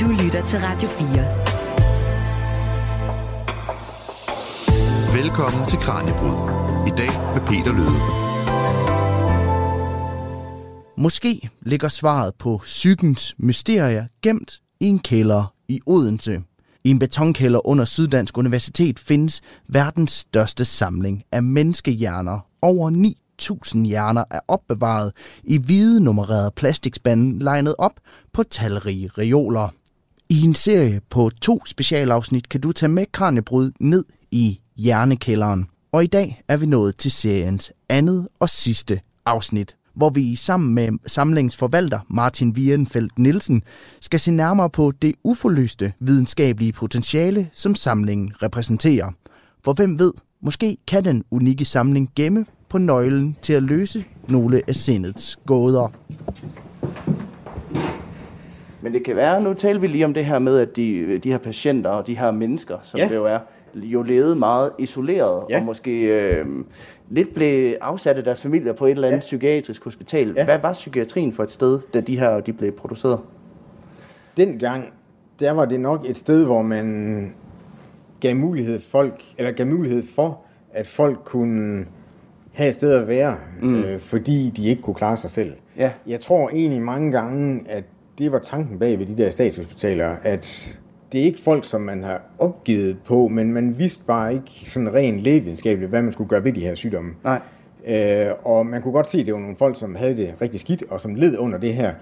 Du lytter til Radio 4. Velkommen til Kranjebrud. I dag med Peter Løde. Måske ligger svaret på psykens mysterier gemt i en kælder i Odense. I en betonkælder under Syddansk Universitet findes verdens største samling af menneskehjerner. Over 9.000 hjerner er opbevaret i hvide nummererede plastikspande legnet op på talrige reoler. I en serie på to specialafsnit kan du tage med Kranjebrud ned i hjernekælderen. Og i dag er vi nået til seriens andet og sidste afsnit, hvor vi sammen med samlingsforvalter Martin Wierenfeldt Nielsen skal se nærmere på det uforløste videnskabelige potentiale, som samlingen repræsenterer. For hvem ved, måske kan den unikke samling gemme på nøglen til at løse nogle af sindets gåder. Men det kan være, nu taler vi lige om det her med, at de, de her patienter og de her mennesker, som Ja. det jo er, jo levede meget isoleret, Ja. og måske øh, lidt blev afsat af deres familier på et eller andet Ja. psykiatrisk hospital. Ja. Hvad var psykiatrien for et sted, da de her de blev produceret? Dengang, der var det nok et sted, hvor man gav mulighed, folk, eller gav mulighed for, at folk kunne have et sted at være, mm. øh, fordi de ikke kunne klare sig selv. Ja. Jeg tror egentlig mange gange, at det var tanken bag ved de der statshospitaler, at det er ikke folk, som man har opgivet på, men man vidste bare ikke sådan rent lægevidenskabeligt, hvad man skulle gøre ved de her sygdomme. Nej. Øh, og man kunne godt se, at det var nogle folk, som havde det rigtig skidt, og som led under det her.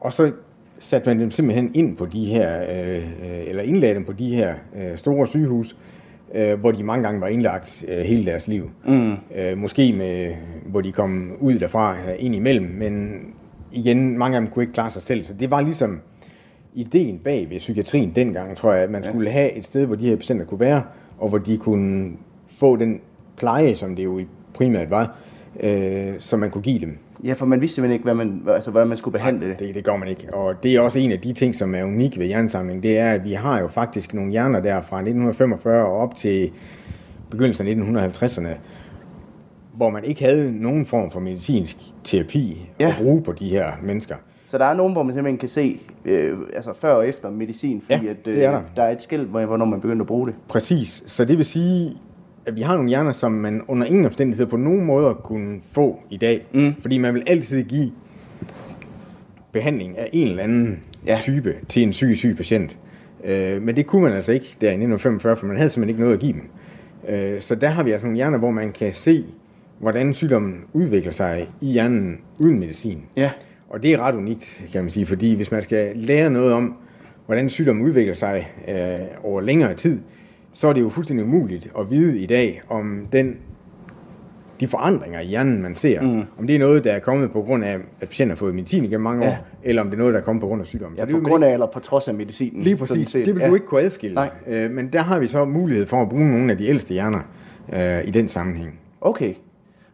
Og så satte man dem simpelthen ind på de her, øh, eller indlagde dem på de her øh, store sygehus, øh, hvor de mange gange var indlagt øh, hele deres liv. Mm. Øh, måske med, hvor de kom ud derfra øh, ind imellem, men igen, mange af dem kunne ikke klare sig selv. Så det var ligesom ideen bag ved psykiatrien dengang, tror jeg, at man skulle have et sted, hvor de her patienter kunne være, og hvor de kunne få den pleje, som det jo i primært var, øh, som man kunne give dem. Ja, for man vidste simpelthen ikke, hvad man, altså, hvordan man skulle behandle det. Det, det gør man ikke. Og det er også en af de ting, som er unik ved hjernesamling, det er, at vi har jo faktisk nogle hjerner der fra 1945 og op til begyndelsen af 1950'erne, hvor man ikke havde nogen form for medicinsk terapi Ja. at bruge på de her mennesker. Så der er nogen, hvor man simpelthen kan se øh, altså før og efter medicin, fordi Ja, at, øh, er der. der er et hvor- hvornår man begynder at bruge det. Præcis. Så det vil sige, at vi har nogle hjerner, som man under ingen omstændigheder på nogen måder kunne få i dag. Mm. Fordi man vil altid give behandling af en eller anden ja. type til en syg, syg patient. Øh, men det kunne man altså ikke der i 1945, for man havde simpelthen ikke noget at give dem. Øh, så der har vi altså nogle hjerner, hvor man kan se, hvordan sygdommen udvikler sig i hjernen uden medicin. Ja. Og det er ret unikt, kan man sige, fordi hvis man skal lære noget om, hvordan sygdommen udvikler sig øh, over længere tid, så er det jo fuldstændig umuligt at vide i dag, om den, de forandringer i hjernen, man ser, mm. om det er noget, der er kommet på grund af, at patienten har fået medicin igennem mange år, Ja. eller om det er noget, der er kommet på grund af sygdommen. Ja, det på grund af eller på trods af medicinen. Lige præcis. set. Det vil ja. du ikke kunne adskille. Nej. Øh, men der har vi så mulighed for at bruge nogle af de ældste hjerner øh, i den sammenhæng. Okay.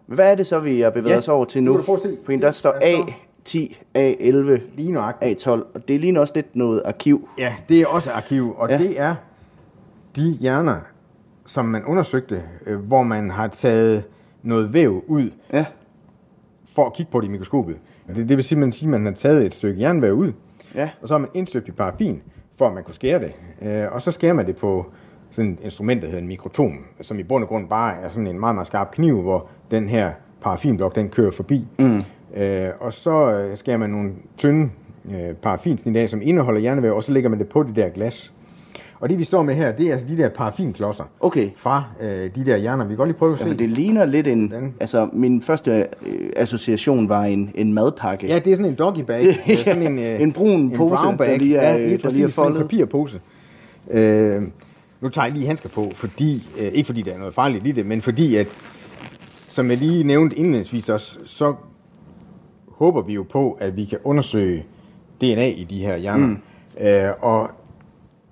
Hvad er det så, vi har bevæget Ja, os over til nu. Fordi der står Altså- A10, A11, Lige nøjagtigt. A12, og det ligner også lidt noget arkiv. Ja, det er også arkiv, og Ja. det er de hjerner, som man undersøgte, øh, hvor man har taget noget væv ud Ja. for at kigge på det i mikroskopet. Det, det vil sige, at man har taget et stykke jernvæv ud, Ja. og så har man indstøbt i paraffin, for at man kunne skære det. Øh, og så skærer man det på sådan et instrument, der hedder en mikrotom, som i bund og grund bare er sådan en meget, meget skarp kniv, hvor den her paraffinblok, den kører forbi. Mm. Øh, og så øh, skærer man nogle tynde øh, paraffinsnit af, som indeholder hjernevæv, og så lægger man det på det der glas. Og det vi står med her, det er altså de der paraffinklodser Okay. fra øh, de der hjerner. Vi kan godt lige prøve at se. det ligner lidt en... Den. Altså, min første øh, association var en, en madpakke. Ja, det er sådan en doggy bag. Ja, sådan en, øh, en brun pose, brown bag. der lige er- ja, der lige lige er sådan en foldet. papirpose. Øh, nu tager jeg lige handsker på, fordi, øh, ikke fordi der er noget farligt i det, men fordi, at, som jeg lige nævnte indledningsvis også, så håber vi jo på, at vi kan undersøge DNA i de her hjerner. Mm. Øh, og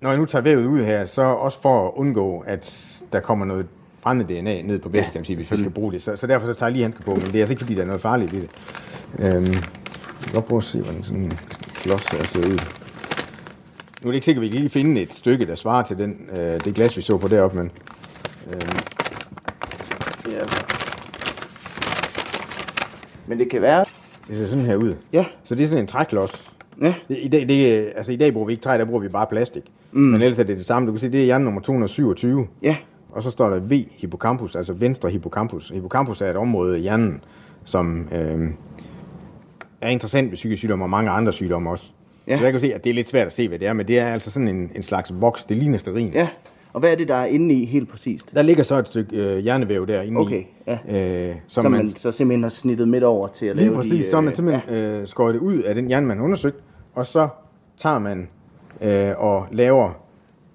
når jeg nu tager vævet ud her, så også for at undgå, at der kommer noget fremmed DNA ned på vævet, ja, kan man sige, hvis vi skal bruge det. Så, så derfor så tager jeg lige handsker på, men det er altså ikke, fordi der er noget farligt i det. Øhm, jeg kan godt prøve at se, hvordan sådan en klods her ser ud. Nu er det ikke sikkert, at vi kan lige finde et stykke, der svarer til den, øh, det glas, vi så på deroppe, men øhm, Ja. Men det kan være... det ser sådan her ud. Ja. Så det er sådan en træklods, Ja. Det, I, dag, det, altså, I dag bruger vi ikke træ, der bruger vi bare plastik. Mm. Men ellers er det det samme. Du kan se, det er hjerne nummer 227. Ja. Og så står der V hippocampus, altså venstre hippocampus. Hippocampus er et område i hjernen, som øh, er interessant ved psykisk sygdom og mange andre sygdomme også. Ja. Så jeg kan se, at det er lidt svært at se, hvad det er, men det er altså sådan en, en slags voks. Det ligner sterin. Ja. Og hvad er det, der er inde i helt præcist? Der ligger så et stykke øh, hjernevæv derinde Okay, i, ja. øh, Som, som man, så simpelthen har snittet midt over til at Lige lave præcis, de, så har man øh, simpelthen ja. øh, skåret det ud af den hjerne, man har undersøgt, og så tager man øh, og laver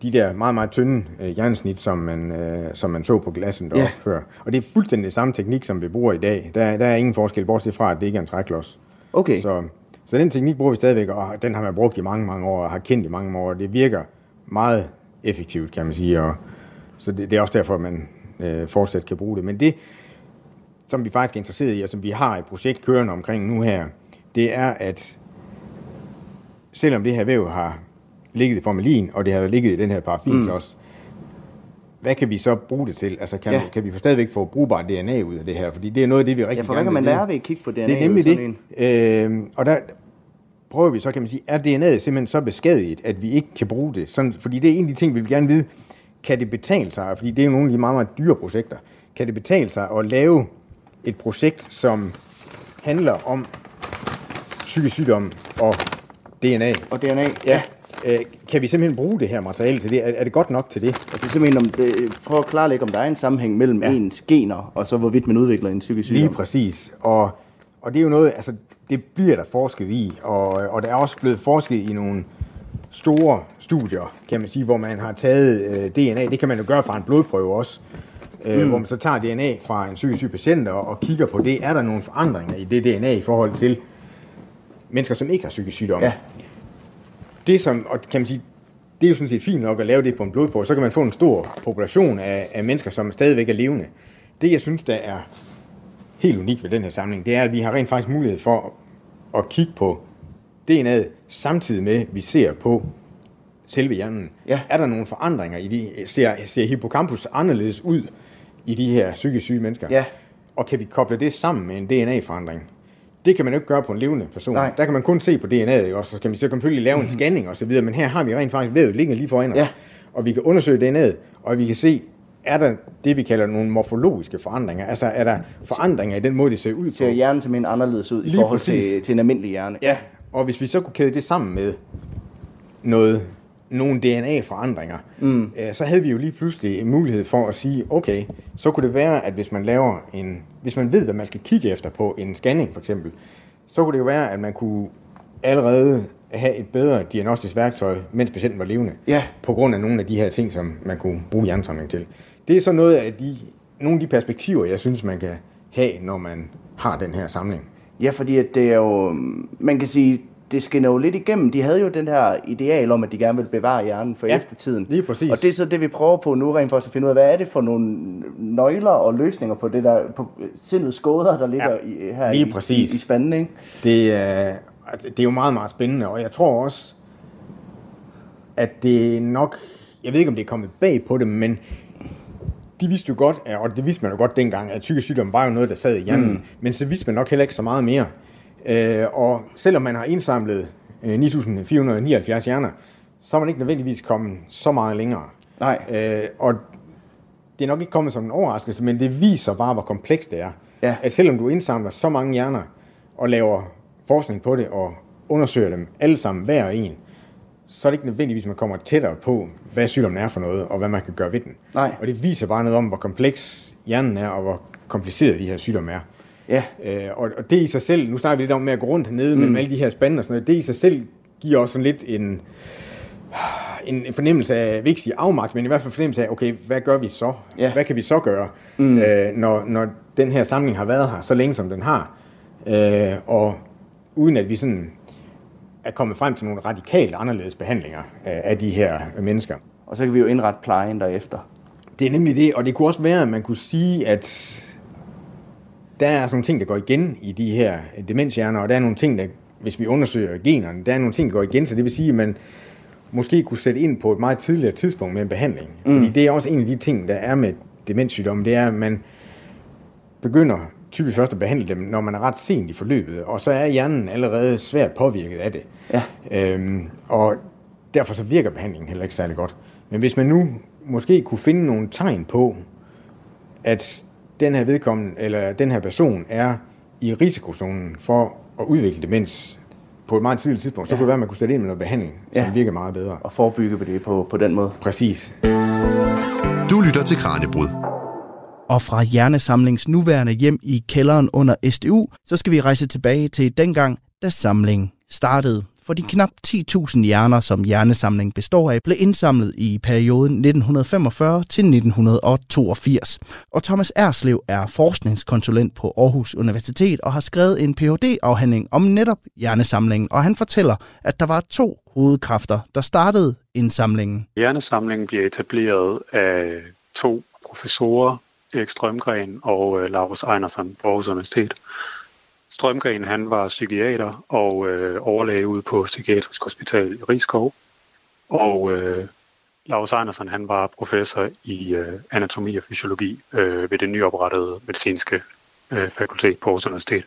de der meget, meget tynde øh, hjernesnit, som man, øh, som man så på glassen deroppe Ja. før. Og det er fuldstændig samme teknik, som vi bruger i dag. Der, der er ingen forskel, bortset fra, at det ikke er en træklods. Okay. Så, så den teknik bruger vi stadigvæk, og den har man brugt i mange, mange år, og har kendt i mange år, og det virker meget effektivt, kan man sige. Og, så det, det er også derfor, at man øh, fortsat kan bruge det. Men det, som vi faktisk er interesseret i, og som vi har et projekt kørende omkring nu her, det er, at selvom det her væv har ligget i formalin, og det har ligget i den her parafinklods, mm. hvad kan vi så bruge det til? Altså, kan, Ja. ja. kan vi stadigvæk få brugbart DNA ud af det her? Fordi det er noget af det, vi rigtig Ja, for hvad gerne kan man vil lære ved at kigge på DNA? Det er nemlig det. Øh, og der prøver vi så, kan man sige, er DNA'et simpelthen så beskadiget, at vi ikke kan bruge det? Sådan, fordi det er en af de ting, vi vil gerne vide. Kan det betale sig? Fordi det er jo nogle af de meget, meget dyre projekter. Kan det betale sig at lave et projekt, som handler om psykisk sygdom og DNA? Og DNA? Ja. Øh, kan vi simpelthen bruge det her materiale til det? Er, er det godt nok til det? Altså simpelthen om det, prøv at klarlægge, om der er en sammenhæng mellem ja. Ja. ens gener, og så hvorvidt man udvikler en psykisk sygdom. Lige præcis. Og, og det er jo noget, altså det bliver der forsket i, og, og der er også blevet forsket i nogle store studier, kan man sige, hvor man har taget øh, DNA, det kan man jo gøre fra en blodprøve også, øh, hvor man så tager DNA fra en psykisk syg patient og, og kigger på det, er der nogle forandringer i det DNA i forhold til mennesker, som ikke har psykisk sygdom. Ja. Det som, og kan man sige, det er jo sådan set fint nok at lave det på en blodprøve, så kan man få en stor population af, af mennesker, som stadigvæk er levende. Det jeg synes, der er helt unikt ved den her samling, det er, at vi har rent faktisk mulighed for at kigge på DNA'et, samtidig med, at vi ser på selve hjernen. Ja. Er der nogle forandringer i de, ser, ser hippocampus anderledes ud i de her psykisk syge mennesker? Ja. Og kan vi koble det sammen med en DNA-forandring? Det kan man jo ikke gøre på en levende person. Nej. Mhm. Der kan man kun se på DNA'et, og så kan vi så selvfølgelig lave en scanning og så videre, men her har vi rent faktisk vævet liggende lige foran os. Ja. Og vi kan undersøge DNA'et, og vi kan se, er der det, vi kalder nogle morfologiske forandringer? Altså, er der forandringer i den måde, det ser ud Ser på? hjernen simpelthen anderledes ud i Lige forhold til, til en almindelig hjerne? Ja, og hvis vi så kunne kæde det sammen med noget, nogle DNA-forandringer, mm. øh, så havde vi jo lige pludselig en mulighed for at sige, okay, så kunne det være, at hvis man laver en, hvis man ved, hvad man skal kigge efter på en scanning for eksempel, så kunne det jo være, at man kunne allerede have et bedre diagnostisk værktøj, mens patienten var levende, Ja. på grund af nogle af de her ting, som man kunne bruge hjernesamling til. Det er så noget af de, nogle af de perspektiver, jeg synes, man kan have, når man har den her samling. Ja, fordi at det er jo, man kan sige, det skinner jo lidt igennem. De havde jo den her ideal om, at de gerne vil bevare hjernen for ja, eftertiden. lige præcis. Og det er så det, vi prøver på nu rent for at finde ud af, hvad er det for nogle nøgler og løsninger på det der, på sindets gåder, der ligger Ja, i, her lige i, præcis. i, i spanden, ikke? Det er, altså, det er jo meget, meget spændende, og jeg tror også, at det nok, jeg ved ikke, om det er kommet bag på dem, men de vidste jo godt, og det vidste man jo godt dengang, at psykisk sygdom var jo noget, der sad i hjernen, mm. men så vidste man nok heller ikke så meget mere. Øh, og selvom man har indsamlet øh, 9.479 hjerner, så er man ikke nødvendigvis kommet så meget længere. Nej. Øh, og det er nok ikke kommet som en overraskelse, men det viser bare, hvor komplekst det er. Ja. At selvom du indsamler så mange hjerner, og laver forskning på det, og undersøger dem alle sammen, hver en, så er det ikke nødvendigvis, at man kommer tættere på, hvad sygdommen er for noget, og hvad man kan gøre ved den. Nej. Og det viser bare noget om, hvor kompleks hjernen er, og hvor kompliceret de her sygdomme er. Ja. Øh, og, og det i sig selv, nu snakker vi lidt om med at gå rundt hernede mm. mellem alle de her spande og sådan noget, det i sig selv giver også sådan lidt en, en, en fornemmelse af, jeg vil ikke sige afmagt, men i hvert fald fornemmelse af, okay, hvad gør vi så? Ja. Hvad kan vi så gøre, mm. øh, når, når den her samling har været her så længe, som den har? Øh, og uden at vi sådan er kommet frem til nogle radikalt anderledes behandlinger af, af de her mennesker. Og så kan vi jo indrette plejen derefter. Det er nemlig det, og det kunne også være, at man kunne sige, at der er sådan nogle ting, der går igen i de her demenshjerner, og der er nogle ting, der, hvis vi undersøger generne, der er nogle ting, der går igen, så det vil sige, at man måske kunne sætte ind på et meget tidligere tidspunkt med en behandling. Mm. Fordi det er også en af de ting, der er med demenssygdomme, det er, at man begynder typisk først at behandle dem, når man er ret sent i forløbet, og så er hjernen allerede svært påvirket af det. Ja. Øhm, og derfor så virker behandlingen heller ikke særlig godt. Men hvis man nu måske kunne finde nogle tegn på, at den her vedkommende, eller den her person er i risikozonen for at udvikle demens på et meget tidligt tidspunkt, så kunne det være, at man kunne sætte ind med noget behandling, Ja. som virker meget bedre. Og forebygge på det på, på den måde. Præcis. Du lytter til Kranjebrud. Og fra Hjernesamlings nuværende hjem i kælderen under SDU, så skal vi rejse tilbage til dengang, da samlingen startede. For de knap 10.000 hjerner, som Hjernesamling består af, blev indsamlet i perioden 1945 til 1982. Og Thomas Erslev er forskningskonsulent på Aarhus Universitet og har skrevet en Ph.D.-afhandling om netop Hjernesamlingen. Og han fortæller, at der var to hovedkræfter, der startede indsamlingen. Hjernesamlingen bliver etableret af to professorer, Erik Strømgren og øh, Laurits Einersen på Aarhus Universitet. Strømgren han var psykiater og øh, overlæge ude på Psykiatrisk Hospital i Rigskov. Og øh, Laurits Einersen han var professor i øh, anatomi og fysiologi øh, ved det nyoprettede medicinske øh, fakultet på Aarhus Universitet.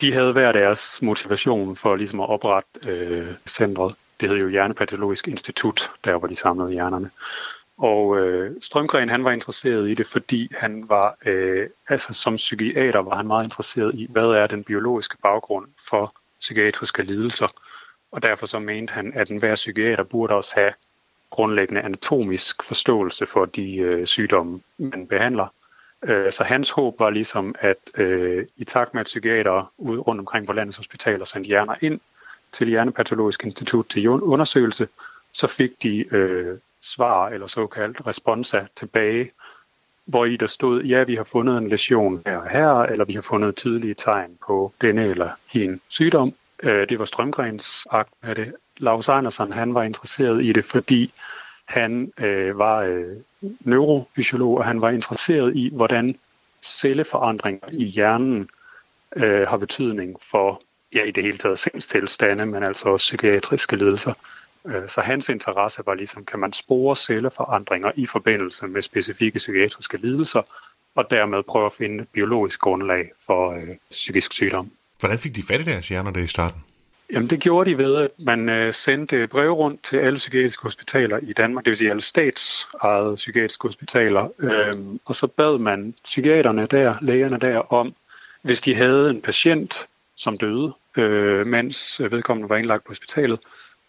De havde hver deres motivation for ligesom at oprette øh, centret. Det hed jo Hjernepatologisk Institut, der var de samlede hjernerne. Og øh, Strømgren han var interesseret i det, fordi han var, øh, altså som psykiater var han meget interesseret i, hvad er den biologiske baggrund for psykiatriske lidelser. Og derfor så mente han, at enhver psykiater burde også have grundlæggende anatomisk forståelse for de øh, sygdomme, man behandler. Øh, så hans håb var ligesom, at øh, i takt med, at psykiatere ude rundt omkring på landets hospitaler sendte hjerner ind til Hjernepatologisk Institut til undersøgelse, så fik de øh, svar eller såkaldt responsa tilbage, hvor i der stod, ja, vi har fundet en lesion her og her, eller vi har fundet tydelige tegn på denne eller hin sygdom. Øh, det var Strømgrens akt med det. Lars Andersen, han var interesseret i det, fordi han øh, var øh, neurofysiolog, og han var interesseret i, hvordan celleforandringer i hjernen øh, har betydning for, ja, i det hele taget sindstilstande, men altså også psykiatriske lidelser. Øh, Så hans interesse var ligesom, kan man spore celleforandringer i forbindelse med specifikke psykiatriske lidelser, og dermed prøve at finde et biologisk grundlag for øh, psykisk sygdom. Hvordan fik de fat i deres hjerner der i starten? Jamen det gjorde de ved, at man øh, sendte brev rundt til alle psykiatriske hospitaler i Danmark, det vil sige alle statsejede psykiatriske hospitaler, øhm, og så bad man psykiaterne der, lægerne der om, hvis de havde en patient, som døde, øh, mens vedkommende var indlagt på hospitalet,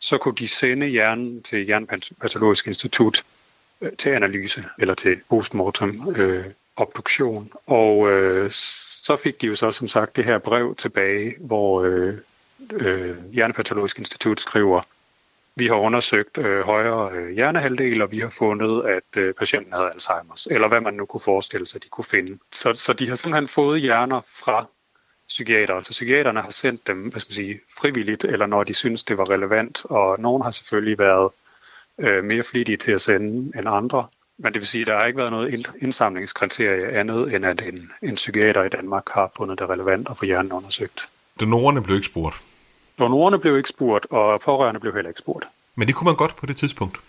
så kunne de sende hjernen til Hjernepatologisk Institut øh, til analyse eller til postmortem øh, obduktion. Og øh, så fik de jo så som sagt det her brev tilbage, hvor øh, øh, Hjernepatologisk Institut skriver, vi har undersøgt øh, højere øh, hjernehalvdel, og vi har fundet, at øh, patienten havde Alzheimer's, eller hvad man nu kunne forestille sig, de kunne finde. Så, så de har simpelthen fået hjerner fra psykiater. Altså psykiaterne har sendt dem, hvad skal man sige, frivilligt, eller når de synes, det var relevant, og nogen har selvfølgelig været øh, mere flittige til at sende end andre. Men det vil sige, at der har ikke været noget ind- indsamlingskriterie andet, end at en, en psykiater i Danmark har fundet det relevant at få hjernen undersøgt. Donorerne blev ikke spurgt. Donorerne blev ikke spurgt, og pårørende blev heller ikke spurgt. Men det kunne man godt på det tidspunkt.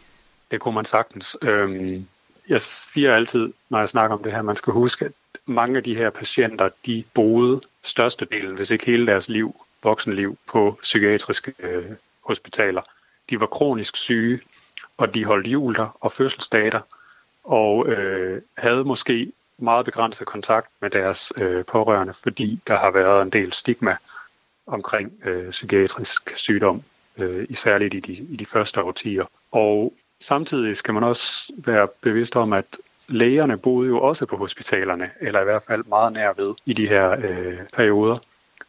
Det kunne man sagtens. Øhm, jeg siger altid, når jeg snakker om det her, man skal huske, at mange af de her patienter, de boede størstedelen, hvis ikke hele deres liv, voksenliv, på psykiatriske øh, hospitaler. De var kronisk syge, og de holdt jul der og fødselsdater, og øh, havde måske meget begrænset kontakt med deres øh, pårørende, fordi der har været en del stigma omkring øh, psykiatrisk sygdom, øh, især i de, i de første årtier. Og samtidig skal man også være bevidst om, at lægerne boede jo også på hospitalerne, eller i hvert fald meget nær ved i de her øh, perioder.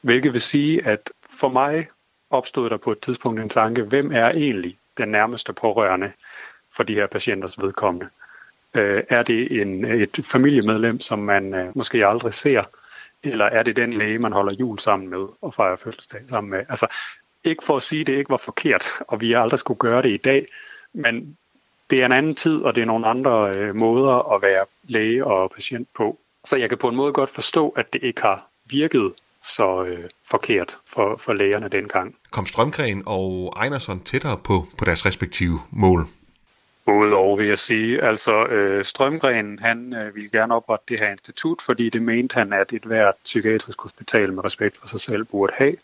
Hvilket vil sige, at for mig opstod der på et tidspunkt en tanke, hvem er egentlig den nærmeste pårørende for de her patienters vedkommende? Øh, er det en, et familiemedlem, som man øh, måske aldrig ser, eller er det den læge, man holder jul sammen med og fejrer fødselsdag sammen med? Altså, ikke for at sige, at det ikke var forkert, og vi aldrig skulle gøre det i dag, men det er en anden tid, og det er nogle andre øh, måder at være læge og patient på. Så jeg kan på en måde godt forstå, at det ikke har virket så øh, forkert for, for lægerne dengang. Kom Strømgren og Einerson tættere på, på deres respektive mål? Både og, vil jeg sige. Altså, øh, Strømgren, han øh, ville gerne oprette det her institut, fordi det mente han, at et hvert psykiatrisk hospital med respekt for sig selv burde have.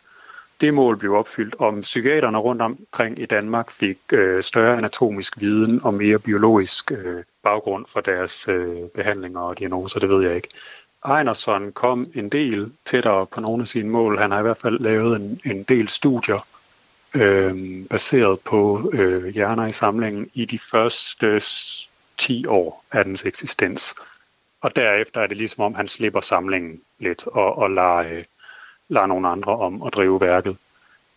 Det mål blev opfyldt, om psykiaterne rundt omkring i Danmark fik øh, større anatomisk viden og mere biologisk øh, baggrund for deres øh, behandlinger og diagnoser, det ved jeg ikke. Ejnerson kom en del tættere på nogle af sine mål. Han har i hvert fald lavet en, en del studier øh, baseret på øh, hjerner i samlingen i de første 10 år af dens eksistens. Og derefter er det ligesom om, han slipper samlingen lidt og, og lader, øh, lader nogle andre om at drive værket.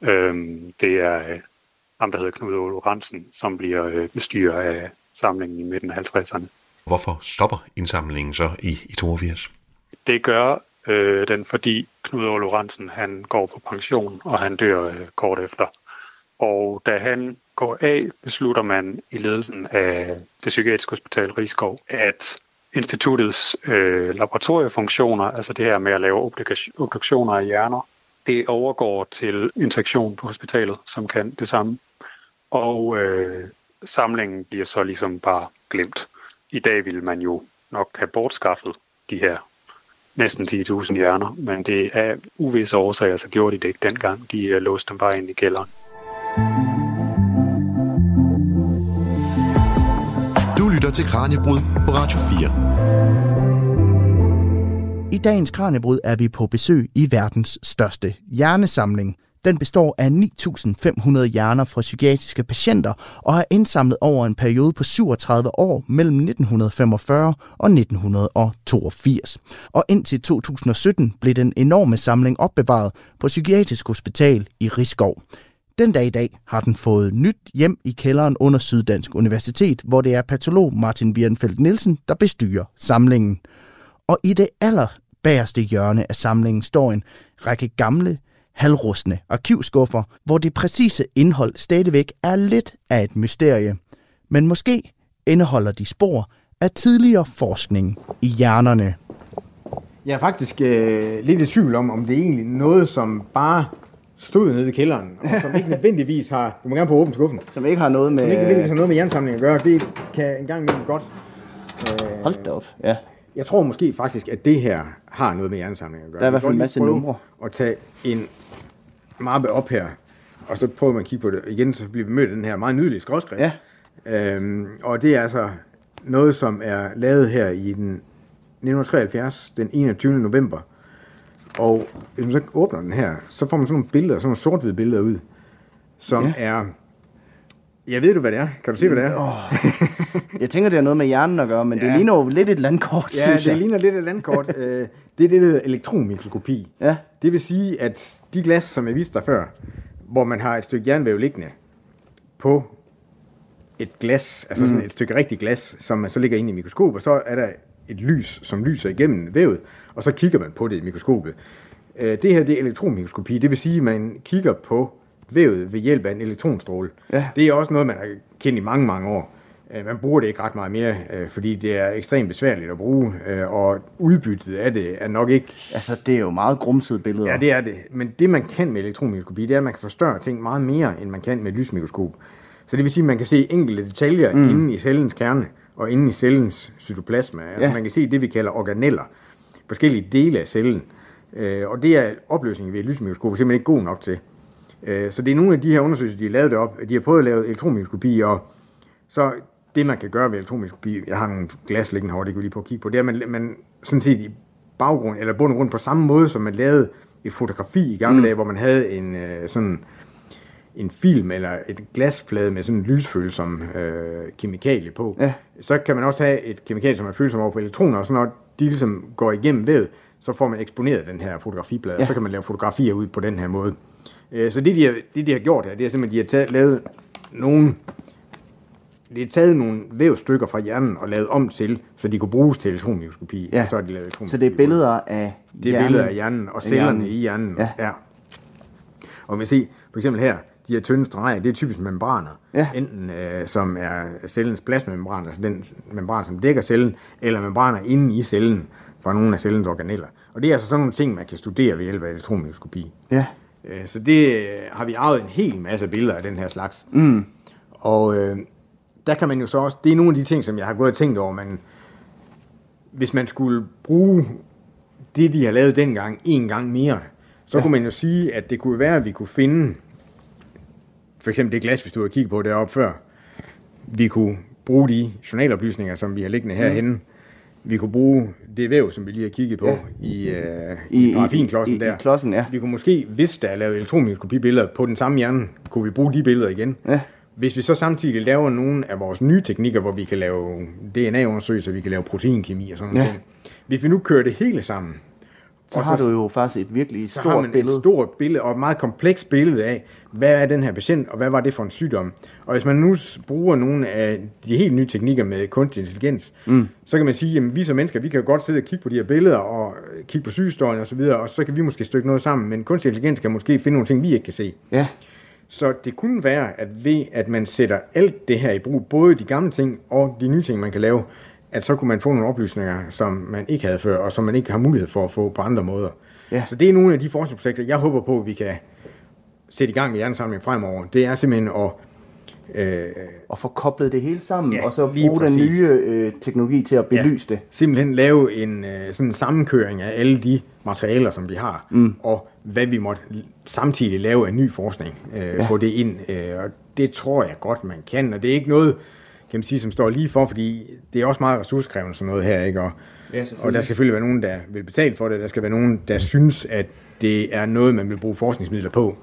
Øh, det er øh, ham, der hedder Knud Olo Ransen, som bliver øh, bestyrer af samlingen i midten af 50'erne. Hvorfor stopper indsamlingen så i, i 82? Det gør øh, den, fordi Knud Olo Ransen, han går på pension, og han dør øh, kort efter. Og da han går af, beslutter man i ledelsen af det psykiatriske hospital Rigskov, at instituttets øh, laboratoriefunktioner, altså det her med at lave obduktioner af hjerner, det overgår til en sektion på hospitalet, som kan det samme. Og øh, samlingen bliver så ligesom bare glemt. I dag ville man jo nok have bortskaffet de her næsten 10.000 hjerner, men det er uvisse årsager, så gjorde de det ikke dengang. De øh, låste dem bare ind i kælderen. Mm. Til Kranjebrud på Radio 4. I dagens Kranjebrud er vi på besøg i verdens største hjernesamling. Den består af 9.500 hjerner fra psykiatriske patienter og er indsamlet over en periode på 37 år mellem 1945 og 1982. Og indtil 2017 blev den enorme samling opbevaret på Psykiatrisk Hospital i Rigskov. Den dag i dag har den fået nyt hjem i kælderen under Syddansk Universitet, hvor det er patolog Martin Wierenfeldt Nielsen, der bestyrer samlingen. Og i det aller bagerste hjørne af samlingen står en række gamle, halvrustne arkivskuffer, hvor det præcise indhold stadigvæk er lidt af et mysterie. Men måske indeholder de spor af tidligere forskning i hjernerne. Jeg er faktisk øh, lidt i tvivl om, om det er egentlig noget, som bare stod nede i kælderen, og som ikke nødvendigvis har, du må gerne på åbent skuffen, Som ikke har noget med... som ikke nødvendigvis har noget med jernsamling at gøre, det kan en gang imellem godt. Øh, Hold da op, ja. Jeg tror måske faktisk, at det her har noget med jernsamling at gøre. Der er i hvert fald en masse numre. at tage en mappe op her, og så prøver man at kigge på det igen, så bliver vi mødt af den her meget nydelige skråskrift. Ja. Øhm, og det er altså noget, som er lavet her i den 1973, den 21. november. Og hvis man så åbner den her, så får man sådan nogle billeder, sådan nogle sort-hvide billeder ud, som Ja. er... Jeg ved du, hvad det er? Kan du se, hvad det er? Oh, Jeg tænker, det har noget med hjernen at gøre, men ja. det ligner jo lidt et landkort, ja, synes det jeg. ligner lidt et landkort. Øh, det er det, der hedder elektronmikroskopi. Ja. Det vil sige, at de glas, som jeg viste dig før, hvor man har et stykke jernvæv liggende på et glas, altså sådan et stykke rigtig glas, som man så ligger inde i mikroskop, og så er der et lys, som lyser igennem vævet, og så kigger man på det i mikroskopet. Øh, Det her det er elektronmikroskopi, det vil sige, at man kigger på vævet ved hjælp af en elektronstråle. Ja. Det er også noget, man har kendt i mange, mange år. Øh, Man bruger det ikke ret meget mere, øh, fordi det er ekstremt besværligt at bruge, øh, og udbyttet af det er nok ikke Altså, det er jo meget grumsede billeder. Ja, det er det. Men det, man kan med elektronmikroskopi, det er, at man kan forstørre ting meget mere, end man kan med et lysmikroskop. Så det vil sige, at man kan se enkelte detaljer mm. inde i cellens kerne, og inde i cellens cytoplasma. Altså, Ja. man kan se det, vi kalder organeller. Forskellige dele af cellen. Øh, og det er opløsningen ved et lysmikroskop simpelthen ikke god nok til. Øh, så det er nogle af de her undersøgelser, de har lavet det op. De har prøvet at lave elektronmikroskopi, og så det, man kan gøre ved elektronmikroskopi, jeg har nogle glas liggende herovre, det kan vi lige på at kigge på, det er, at man, man sådan set i baggrund, eller bund og grund på samme måde, som man lavede et fotografi i gamle mm. dage, hvor man havde en øh, sådan en film eller et glasplade med sådan en lysfølsom øh, kemikalie på, Ja. så kan man også have et kemikalie, som er følsom over for elektroner, og så når de ligesom går igennem vævet, så får man eksponeret den her fotografiplade, ja. og så kan man lave fotografier ud på den her måde. Øh, så det de, har, det, de har gjort her, det er simpelthen, de har taget, lavet nogle de har taget nogle vævstykker fra hjernen og lavet om til, så de kunne bruges til elektronmikroskopi. Ja. Så har de lavet Så det er billeder af Det er hjernen. billeder af hjernen og cellerne hjernen. i hjernen. Ja. ja. Og vi se, for eksempel her, de her tynde streger, det er typisk membraner. Ja. Enten øh, som er cellens plasmamembran, altså den membran, som dækker cellen, eller membraner inde i cellen fra nogle af cellens organeller. Og det er altså sådan nogle ting, man kan studere ved hjælp af elektronmikroskopi. Ja. Øh, Så det øh, har vi arvet en hel masse billeder af den her slags. Mm. Og øh, der kan man jo så også, det er nogle af de ting, som jeg har gået og tænkt over, men hvis man skulle bruge det, de har lavet dengang, en gang mere, så ja. kunne man jo sige, at det kunne være, at vi kunne finde, for eksempel det glas, hvis du har kigget på deroppe før, vi kunne bruge de journaloplysninger, som vi har liggende herhenne, mm. vi kunne bruge det væv, som vi lige har kigget på ja. i, uh, i, i parafinklodsen der. I klodsen, ja. Vi kunne måske, hvis der er lavet elektronmikroskopibilleder på den samme hjerne, kunne vi bruge de billeder igen. Ja. Hvis vi så samtidig laver nogle af vores nye teknikker, hvor vi kan lave DNA-undersøgelser, vi kan lave proteinkemi og sådan noget Ja. ting. Hvis vi nu kører det hele sammen, Så og har du jo faktisk et virkelig så stort har man billede. et stort billede, og et meget komplekst billede af, hvad er den her patient, og hvad var det for en sygdom. Og hvis man nu bruger nogle af de helt nye teknikker med kunstig intelligens, mm. så kan man sige, at vi som mennesker, vi kan jo godt sidde og kigge på de her billeder, og øh, kigge på sygehistorien og så videre, og så kan vi måske stykke noget sammen, men kunstig intelligens kan måske finde nogle ting, vi ikke kan se. Ja, Så det kunne være, at ved at man sætter alt det her i brug, både de gamle ting og de nye ting, man kan lave, at så kunne man få nogle oplysninger, som man ikke havde før, og som man ikke har mulighed for at få på andre måder. Ja. Så det er nogle af de forskningsprojekter, jeg håber på, at vi kan sætte i gang med hjernesamling fremover. Det er simpelthen at... Øh, og få koblet det hele sammen, Ja, og så bruge den nye øh, teknologi til at belyse det. simpelthen lave en øh, sådan en sammenkøring af alle de materialer, som vi har, mm. og hvad vi måtte samtidig lave af ny forskning, øh, ja. få det ind. Øh, og det tror jeg godt, man kan, og det er ikke noget, kan man sige, som står lige for, fordi det er også meget ressourcekrævende sådan noget her, ikke? Og, Ja, og der skal selvfølgelig være nogen, der vil betale for det, der skal være nogen, der synes, at det er noget, man vil bruge forskningsmidler på.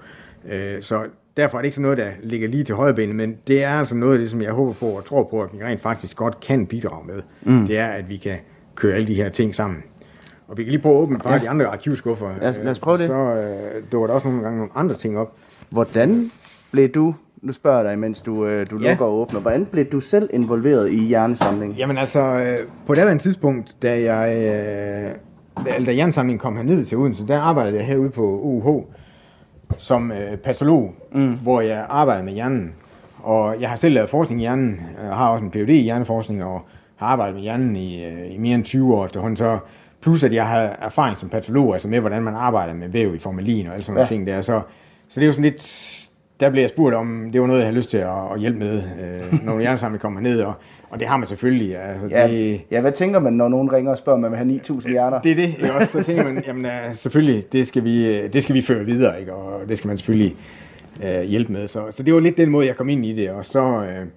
Øh, så derfor er det ikke sådan noget, der ligger lige til højre benet, men det er altså noget af det, som jeg håber på og tror på, at vi rent faktisk godt kan bidrage med. Mm. Det er, at vi kan køre alle de her ting sammen. Og vi kan lige prøve at åbne et par ja. af de andre arkivskuffer. Lad os- lad os prøve det. Så øh, dukker der også nogle gange nogle andre ting op. Hvordan blev du, nu spørger jeg dig, mens du, øh, du Ja. lukker og åbner, hvordan blev du selv involveret i hjernesamlingen? Jamen altså, øh, på det andet tidspunkt, da jeg, øh, da, da jernsamlingen kom herned til Odense, der arbejdede jeg herude på UH som øh, patolog, mm. hvor jeg arbejdede med hjernen. Og jeg har selv lavet forskning i hjernen, jeg har også en Ph.D. i hjerneforskning, og har arbejdet med hjernen i, øh, i mere end 20 år efterhånden. Så plus at jeg har erfaring som patolog, altså med hvordan man arbejder med væv i formalin og alle sådan nogle Ja. ting der. Så, så det er jo sådan lidt, der blev jeg spurgt om, det var noget, jeg havde lyst til at, at hjælpe med, øh, når hjernesamling kommer ned, og, og det har man selvfølgelig. Altså, Ja, det, ja, hvad tænker man, når nogen ringer og spørger, om man vil have 9.000 hjerner? det er det, ikke også? Så tænker man, jamen uh, selvfølgelig, det skal, vi, øh, det skal vi føre videre, ikke? og det skal man selvfølgelig uh, hjælpe med. Så, så det var lidt den måde, jeg kom ind i det, og så uh,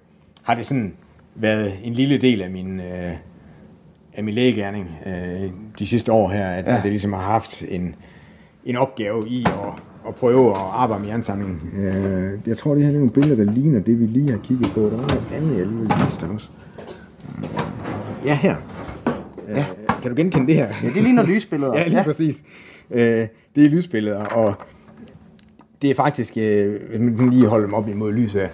har det sådan været en lille del af min, uh, af min lægegærning uh, de sidste år her, at, ja. at jeg ligesom har haft en, en opgave i at, at prøve at arbejde med jernsamling. Uh, jeg tror, det her er nogle billeder, der ligner det, vi lige har kigget på. Der var noget andet, jeg lige vil vise dig også. Ja, her. Ja. Kan du genkende det her? Ja, det ligner lysbilleder. Ja, lige ja. præcis. Øh, det er lysbilleder, og det er faktisk, øh, hvis man lige holder dem op imod lyset, Det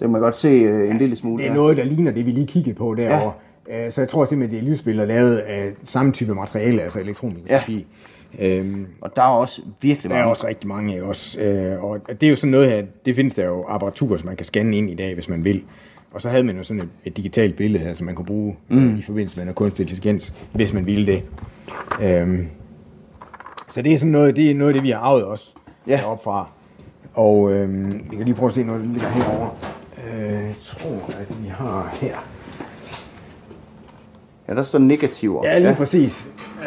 kan man godt se øh, en lille smule. det er ja. noget, der ligner det, vi lige kiggede på derovre. Ja. Så jeg tror simpelthen, det er lysbilleder lavet af samme type materiale, altså elektronmikroskopi. Ja. Øhm, Og der er også virkelig der er mange. også rigtig mange også. Øh, og det er jo sådan noget her, det findes der jo apparatur, som man kan scanne ind i dag, hvis man vil. Og så havde man jo sådan et, et digitalt billede her, som man kunne bruge mm. øh, i forbindelse med noget kunstig intelligens, hvis man ville det. Øhm, så det er sådan noget, det er noget det, vi har arvet også Ja. heroppe fra. Og øhm, vi kan lige prøve at se noget, der ligger herovre. Øh, jeg tror, at vi har her. Ja, der står negativer. Ja, lige ja. præcis. Øh,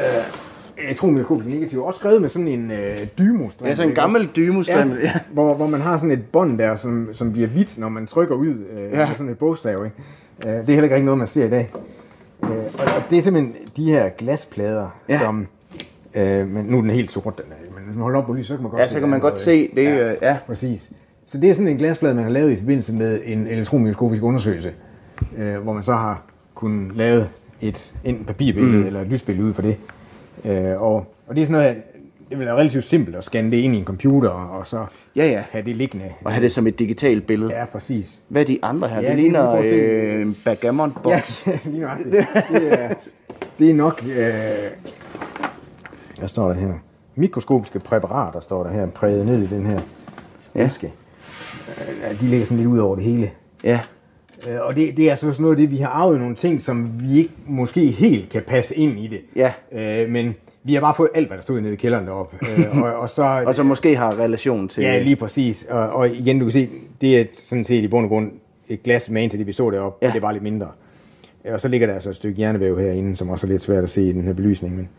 jeg tror, mikroskopisk negativ. Også skrevet med sådan en øh, dymostrim. Ja, sådan en gammel dymostrimmel. Ja, hvor, hvor man har sådan et bånd der, som, som bliver hvidt, når man trykker ud øh, Ja. ja. med sådan et bogstav. Ikke? Øh, det er heller ikke noget, man ser i dag. Øh, og, og det er simpelthen de her glasplader, Ja. ja. som... Øh, men nu er den helt sort, den er, men holder op på lys, så kan man godt Ja, se så kan man godt noget, se det, øh, ja. Præcis. Så det er sådan en glasplade, man har lavet i forbindelse med en elektronmikroskopisk undersøgelse, øh, hvor man så har kunnet lave et enten papirbillede mm. eller et lysbillede ud for det. Øh, og, og det er sådan noget, det vil være relativt simpelt at scanne det ind i en computer, og, så Ja, ja. have det liggende. Og have det som et digitalt billede. Ja, præcis. Hvad er de andre her? Ja, det det ligner øh, en backgammon Ja, box. lige nøjagtigt. Det er, det er nok... Øh, hvad står der her? Mikroskopiske præparater står der her, præget ned i den her Ja. æske. Øh, de ligger sådan lidt ud over det hele. Ja. Øh, Og det, det er altså sådan noget af det, vi har arvet nogle ting, som vi ikke måske helt kan passe ind i det. Ja. Øh, men vi har bare fået alt, hvad der stod nede i kælderen deroppe. Øh, og, og så, Og så måske har relation til... Ja, lige præcis. Og, og igen, du kan se, det er sådan set i bund og grund et glas med til det, vi så deroppe, Ja. det er bare lidt mindre. Øh, Og så ligger der altså et stykke hjernevæv herinde, som også er lidt svært at se i den her belysning, men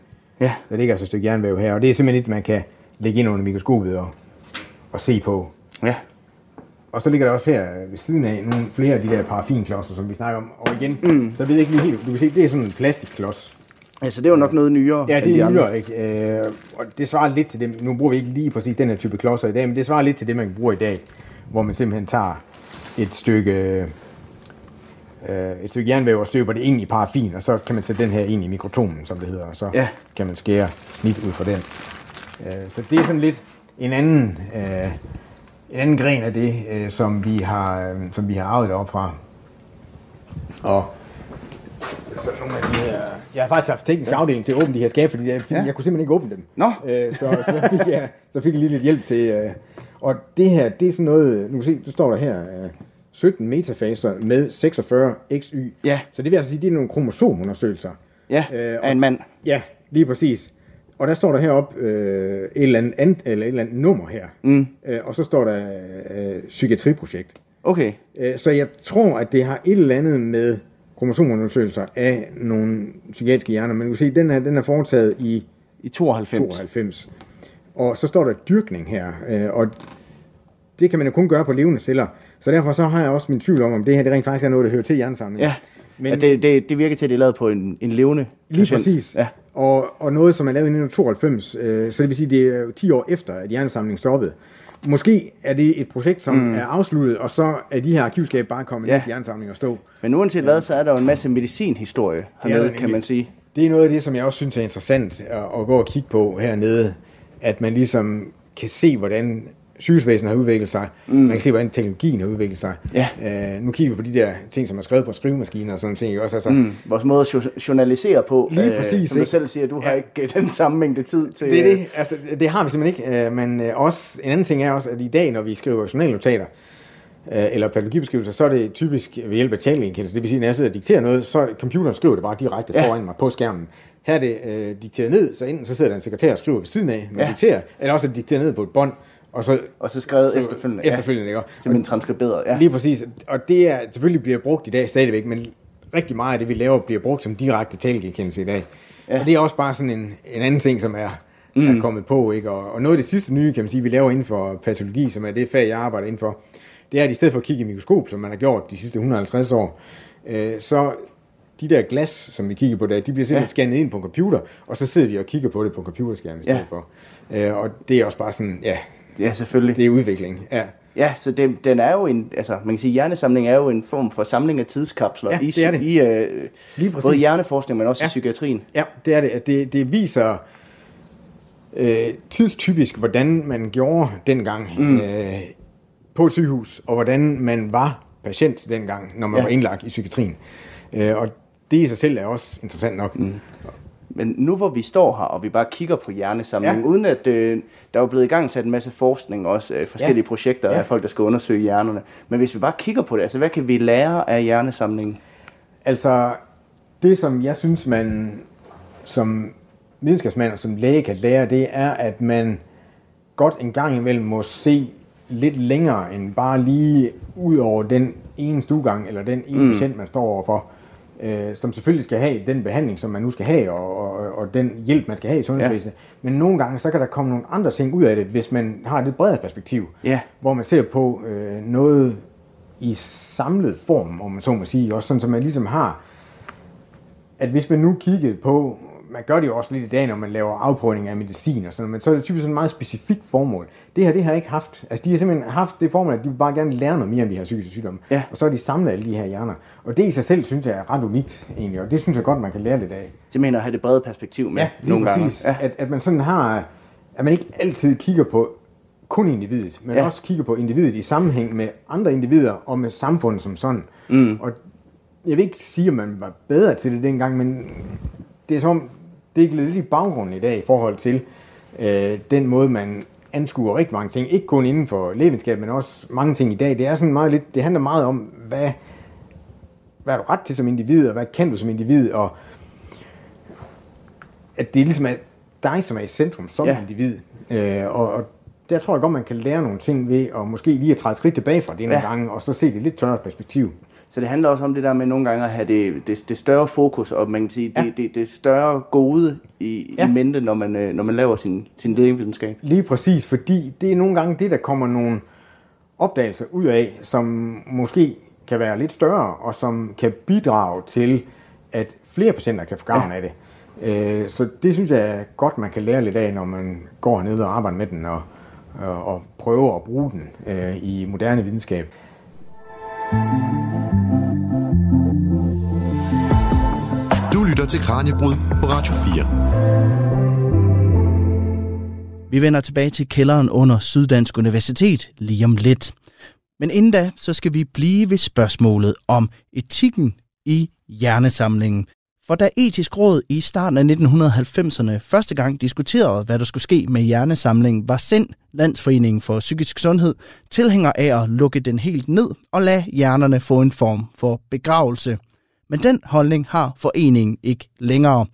Ja. der ligger altså et stykke hjernevæv her, og det er simpelthen et, man kan lægge ind under mikroskopet og, og se på. Ja. Og så ligger der også her ved siden af nogle flere af de der paraffinklodser, som vi snakker om. Og igen, mm. så ved jeg ikke lige helt, du kan se, det er sådan en plastikklods. Altså, det er jo nok noget nyere. Ja, det de er andre. nyere, ikke? Øh, og det svarer lidt til det, nu bruger vi ikke lige præcis den her type klodser i dag, men det svarer lidt til det, man bruger i dag, hvor man simpelthen tager et stykke, øh, et stykke jernvæv og støber det ind i paraffin, og så kan man sætte den her ind i mikrotomen, som det hedder, og så Ja. kan man skære snit ud fra den. Øh, så det er sådan lidt en anden, øh, en anden gren af det, øh, som, vi har, øh, som vi har arvet deroppe fra. Og så nogle af de her... Jeg har faktisk haft teknisk afdeling til at åbne de her skabe, fordi jeg, Ja. jeg kunne simpelthen ikke åbne dem. Nå. Øh, så, så, fik jeg, så fik jeg lige lidt hjælp til... Øh, og det her, det er sådan noget... Nu kan du se, du står der her... Øh, 17 metafaser med 46 XY. Ja. Så det vil altså sige, det er nogle kromosomundersøgelser. Ja, Øh, af en mand. Ja, lige præcis. Og der står der heroppe øh, et, eller andet, an, eller et eller andet nummer her. Mm. Øh, og så står der øh, psykiatriprojekt. Okay. Øh, Så jeg tror, at det har et eller andet med kromosomundersøgelser af nogle psykiatriske hjerner. Men du kan se, den er, den er foretaget i I 92. 92. Og så står der dyrkning her, øh, og det kan man jo kun gøre på levende celler. Så derfor så har jeg også min tvivl om, om det her det rent faktisk er noget, der hører til hjernesamlingen. Ja. Men ja, det, det, det virker til, at det er lavet på en, en levende lige patient. præcis. Ja. Og, og noget, som er lavet i 1992, øh, så det vil sige, det er jo 10 år efter, at hjernesamlingen stoppede. Måske er det et projekt, som mm. er afsluttet, og så er de her arkivskab bare kommet Ja. ja. i hjernesamlingen og stå. Men uanset hvad, så er der jo en masse medicinhistorie Ja, hernede, er kan man sige. Det er noget af det, som jeg også synes er interessant at, at gå og kigge på hernede. At man ligesom kan se, hvordan sygehusvæsenet har udviklet sig. Mm. Man kan se, hvordan teknologien har udviklet sig. Ja. Øh, nu kigger vi på de der ting, som er skrevet på skrivemaskiner og sådan ting. Også, altså, mm. Vores måde at jo- journalisere på. øh, Lige præcis, Som du ikke? selv siger, du har Ja. ikke øh, den samme mængde tid til... Det er det. Altså, det har vi simpelthen ikke. Øh, Men øh, også, en anden ting er også, at i dag, når vi skriver journalnotater, øh, eller patologibeskrivelser, så er det typisk ved hjælp af talegenkendelse. Det vil sige, når jeg sidder og dikterer noget, så computeren skriver det bare direkte Ja. foran mig på skærmen. Her er det øh, dikteret ned, så enten så sidder der en sekretær og skriver ved siden af, man Ja. ja. dikterer, eller også er det dikteret ned på et bånd, og så Og så skrevet efterfølgende. Efterfølgende, ikke? Ja. Simpelthen transkriberet. Ja. Lige præcis. Og det er selvfølgelig bliver brugt i dag stadigvæk, men rigtig meget af det, vi laver, bliver brugt som direkte talegenkendelse i dag. Ja. Og det er også bare sådan en, en anden ting, som er, mm. er kommet på. Ikke? Og, og noget af det sidste nye, kan man sige, vi laver inden for patologi, som er det fag, jeg arbejder inden for, det er, at i stedet for at kigge i mikroskop, som man har gjort de sidste 150 år, øh, så de der glas, som vi kigger på der, de bliver simpelthen Ja. ja. scannet ind på en computer, og så sidder vi og kigger på det på computerskærmen i stedet Ja. for. Øh, og det er også bare sådan, ja, ja, selvfølgelig. det er udvikling. Ja. Ja, så det, den er jo en, altså man kan sige, hjernesamling er jo en form for samling af tidskapsler Ja, i, det er det. i øh, Lige præcis. både hjerneforskning, men også ja. i psykiatrien. Ja, det er det. At Det, det viser øh, tidstypisk, hvordan man gjorde dengang mm. øh, på et sygehus, og hvordan man var patient dengang, når man ja. var indlagt i psykiatrien. Øh, og det i sig selv er også interessant nok. Mm. Men nu hvor vi står her, og vi bare kigger på hjernesamling, ja. Uden at øh, der er blevet i gang sat en masse forskning, også øh, forskellige ja. Projekter ja. Ja. af folk, der skal undersøge hjernerne. Men hvis vi bare kigger på det, altså hvad kan vi lære af hjernesamlingen? Altså, det som jeg synes, man som videnskabsmand og som læge kan lære, det er, at man godt en gang imellem må se lidt længere end bare lige ud over den ene stuegang, eller den ene mm. patient, man står overfor, øh, som selvfølgelig skal have den behandling, som man nu skal have, og, og, og den hjælp, man skal have i sundhedsvæsenet. Ja. Men nogle gange, så kan der komme nogle andre ting ud af det, hvis man har et lidt bredere perspektiv, Ja. hvor man ser på øh, noget i samlet form, om man så må sige, også sådan, så man ligesom har at hvis man nu kiggede på, man gør det jo også lidt i dag, når man laver afprøvning af medicin og sådan noget, men så er det typisk sådan et meget specifikt formål. Det her, det har jeg ikke haft. Altså, de har simpelthen haft det formål, at de vil bare gerne lære noget mere om de her psykiske sygdomme. Ja. Og så har de samlet alle de her hjerner. Og det i sig selv, synes jeg, er ret unikt egentlig, og det synes jeg godt, man kan lære lidt af. Simpelthen at have det brede perspektiv med Ja, nogle præcis. gange. Ja. At, at man sådan har, at man ikke altid kigger på kun individet, men ja. også kigger på individet i sammenhæng med andre individer og med samfundet som sådan. Mm. Og jeg vil ikke sige, at man var bedre til det dengang, men det er som, det er glædet lidt i baggrunden i dag i forhold til øh, den måde, man anskuer rigtig mange ting. Ikke kun inden for lægevidenskab, men også mange ting i dag. Det er sådan meget lidt, det handler meget om, hvad, hvad er du ret til som individ, og hvad kan du som individ, og at det ligesom er dig, som er i centrum som Ja. individ. Øh, og, og der tror jeg godt, man kan lære nogle ting ved at måske lige at træde skridt tilbage fra det nogle Ja. gange, og så se det lidt tørre perspektiv. Så det handler også om det der med nogle gange at have det, det, det større fokus, og man kan sige, ja. det, det, det større gode i, ja. I mente, når man, øh, når man laver sin, sin lægevidenskab. Lige præcis, fordi det er nogle gange det, der kommer nogle opdagelser ud af, som måske kan være lidt større, og som kan bidrage til, at flere patienter kan få gavn ja. af det. Øh, Så det synes jeg er godt, man kan lære lidt af, når man går ned og arbejder med den, og, og, og prøver at bruge den øh, i moderne videnskab. Du lytter til Kranjebrud på Radio 4. Vi vender tilbage til kælderen under Syddansk Universitet lige om lidt. Men inden da, så skal vi blive ved spørgsmålet om etikken i hjernesamlingen. For da etisk råd i starten af 1990'erne første gang diskuterede, hvad der skulle ske med hjernesamlingen, var SIND, Landsforeningen for Psykisk Sundhed, tilhænger af at lukke den helt ned og lade hjernerne få en form for begravelse. Men den holdning har foreningen ikke længere.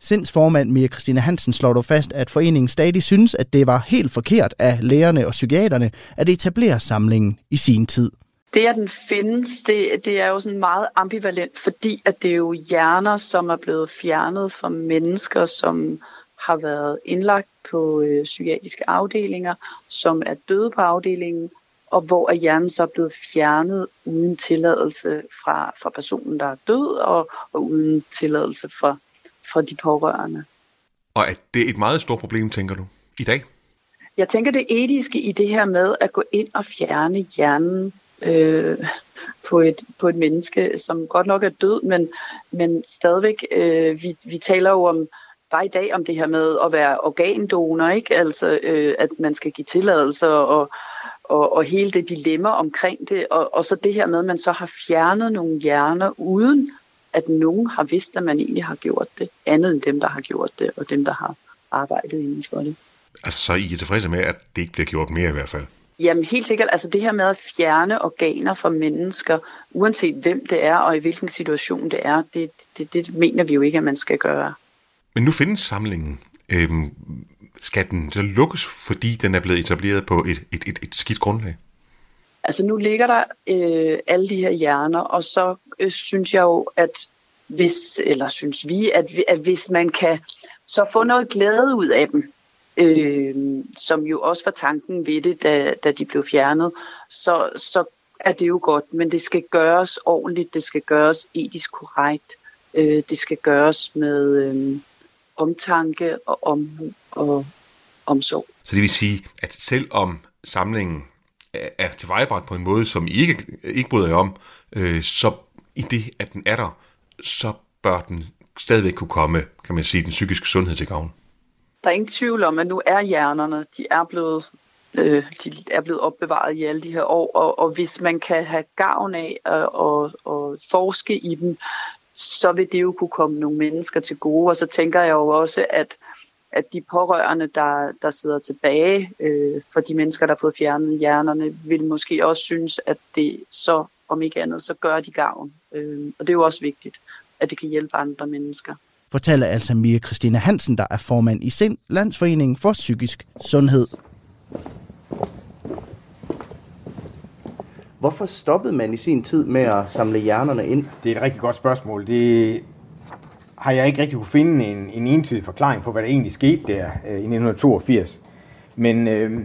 Sinds formand Mia Christine Hansen slår dog fast, at foreningen stadig synes, at det var helt forkert af lægerne og psykiaterne at etablere samlingen i sin tid. Det, at den findes, det, det er jo sådan meget ambivalent, fordi at det er jo hjerner, som er blevet fjernet fra mennesker, som har været indlagt på øh, psykiatriske afdelinger, som er døde på afdelingen, og hvor er hjernen så blevet fjernet uden tilladelse fra, fra personen, der er død, og, og uden tilladelse fra, fra de pårørende. Og er det et meget stort problem, tænker du, i dag? Jeg tænker det etiske i det her med at gå ind og fjerne hjernen øh, på, et, på et menneske, som godt nok er død, men, men stadigvæk, øh, vi, vi taler jo om bare i dag om det her med at være organdonor, ikke? Altså, øh, at man skal give tilladelser og, og, og hele det dilemma omkring det, og, og så det her med, at man så har fjernet nogle hjerner uden at nogen har vidst, at man egentlig har gjort det, andet end dem, der har gjort det, og dem, der har arbejdet inden for det. Altså, så I er tilfredse med, at det ikke bliver gjort mere i hvert fald? Jamen helt sikkert, altså det her med at fjerne organer fra mennesker, uanset hvem det er og i hvilken situation det er, det, det, det mener vi jo ikke, at man skal gøre. Men nu findes samlingen. Øhm, skal den så lukkes, fordi den er blevet etableret på et, et, et, et skidt grundlag? Altså nu ligger der øh, alle de her hjerner, og så øh, synes jeg jo, at hvis, eller synes vi, at, at hvis man kan så få noget glæde ud af dem, øh, som jo også var tanken ved det, da, da de blev fjernet, så, så er det jo godt, men det skal gøres ordentligt, det skal gøres etisk korrekt, øh, det skal gøres med øh, omtanke og omhu og omsorg. Så det vil sige, at selvom samlingen er tilvejebragt på en måde, som I ikke, ikke bryder jer om, øh, så i det, at den er der, så bør den stadigvæk kunne komme, kan man sige, den psykiske sundhed til gavn. Der er ingen tvivl om, at nu er hjernerne, de er blevet, øh, de er blevet opbevaret i alle de her år, og, og hvis man kan have gavn af at, at, at forske i dem, så vil det jo kunne komme nogle mennesker til gode. Og så tænker jeg jo også, at, at de pårørende, der, der sidder tilbage øh, for de mennesker, der har fået fjernet hjernerne, vil måske også synes, at det så, om ikke andet, så gør de gavn. Øh, og det er jo også vigtigt, at det kan hjælpe andre mennesker. Fortæller altså Mia Christina Hansen, der er formand i SIND, Landsforeningen for Psykisk Sundhed. Hvorfor stoppede man i sin tid med at samle hjernerne ind? Det er et rigtig godt spørgsmål. Det har jeg ikke rigtig kunne finde en, en entydig forklaring på, hvad der egentlig skete der øh, i 1982. Men øh,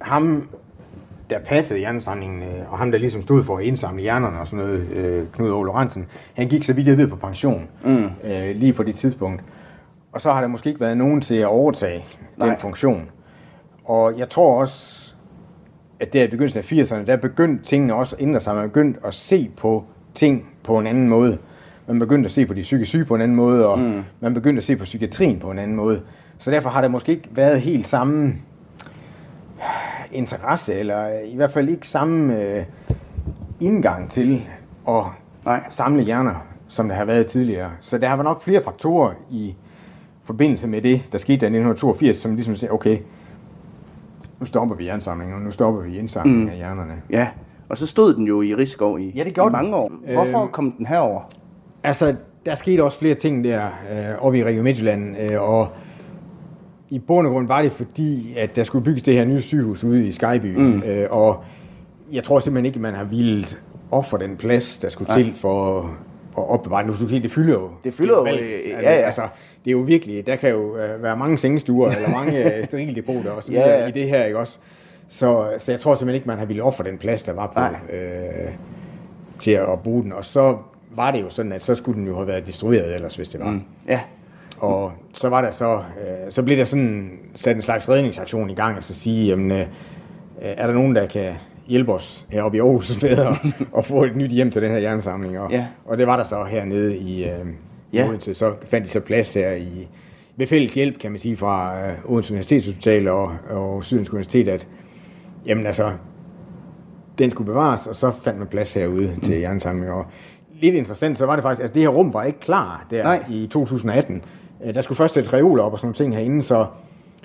ham, der passede hjernesamlingen, øh, og ham, der ligesom stod for at indsamle hjernerne og sådan noget, øh, Knud Ole Lorentzen, han gik, så vidt jeg ved, på pension mm. øh, lige på det tidspunkt. Og så har der måske ikke været nogen til at overtage Nej. den funktion. Og jeg tror også, at der i begyndelsen af 80'erne, der begyndte tingene også at ændre sig. Man begyndte at se på ting på en anden måde. Man begyndte at se på de psykisk syge på en anden måde, og mm. man begyndte at se på psykiatrien på en anden måde. Så derfor har der måske ikke været helt samme interesse, eller i hvert fald ikke samme øh, indgang til at Nej. samle hjerner, som der har været tidligere. Så der har været nok flere faktorer i forbindelse med det, der skete der i 1982, som ligesom siger, okay, nu stopper vi jernsamlingen, og nu stopper vi indsamlingen mm. af hjernerne. Ja, og så stod den jo i Rigskov i, Ja, det gjorde i mange år. Hvorfor Øh, kom den herover? Altså, der skete også flere ting der øh, oppe i Region Midtjylland, øh, og i bund og grund var det fordi, at der skulle bygges det her nye sygehus ude i Skyby, mm. øh, og jeg tror simpelthen ikke, man har ville ofre den plads, der skulle Nej. til for at opbevare Nu skal se, det fylder jo. Det fylder jo, ja, ja. Altså, det er jo virkelig, der kan jo øh, være mange sengestuer, eller mange øh, sterildepoter og så videre ja, ja. i det her, ikke også? Så, så jeg tror simpelthen ikke, man har ville ofre den plads, der var på, øh, til at bruge den. Og så var det jo sådan, at så skulle den jo have været destrueret ellers, hvis det var. Mm. Ja. Og så var der så, øh, så blev der sådan sat en slags redningsaktion i gang, og så sige, jamen, øh, er der nogen, der kan hjælpe os heroppe i Aarhus med at, at få et nyt hjem til den her jernsamling. Og, ja. og det var der så hernede i, øh, ja. Odense. Så fandt de så plads her i, ved fælles hjælp, kan man sige, fra øh, Odense Universitetshospital og, og Sydens Universitet, at jamen altså, den skulle bevares, og så fandt man plads herude mm. til jernsamling. Og lidt interessant, så var det faktisk, altså det her rum var ikke klar der Nej. i 2018. Øh, der skulle først sætte reoler op og sådan nogle ting herinde, så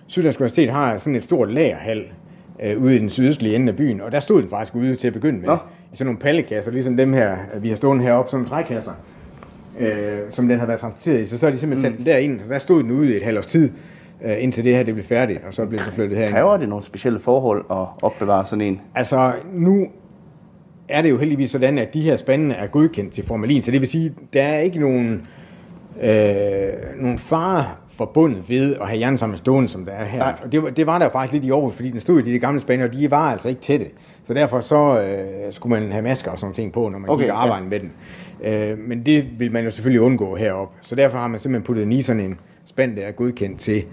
Syddansk Universitet har sådan et stort lagerhal øh, ude i den sydøstlige ende af byen, og der stod den faktisk ude til at begynde med. Nå. I sådan nogle pallekasser, ligesom dem her, vi har stående heroppe, sådan nogle trækasser, øh, som den har været transporteret i. Så så har de simpelthen mm. sat den derind, så der stod den ude i et halvt års tid, øh, indtil det her det blev færdigt, og så blev det flyttet her. Kræver det nogle specielle forhold at opbevare sådan en? Altså, nu er det jo heldigvis sådan, at de her spande er godkendt til formalin, så det vil sige, der er ikke nogen, øh, nogen fare forbundet ved at have jernsamlet stående, som der er her. Og det, det var der faktisk lidt i Aarhus, fordi den stod i de gamle spande, og de var altså ikke tætte. Så derfor så øh, skulle man have masker og sådan ting på, når man okay, gik og arbejdede ja. med den. Øh, men det vil man jo selvfølgelig undgå heroppe. Så derfor har man simpelthen puttet i sådan en spand, der er godkendt til,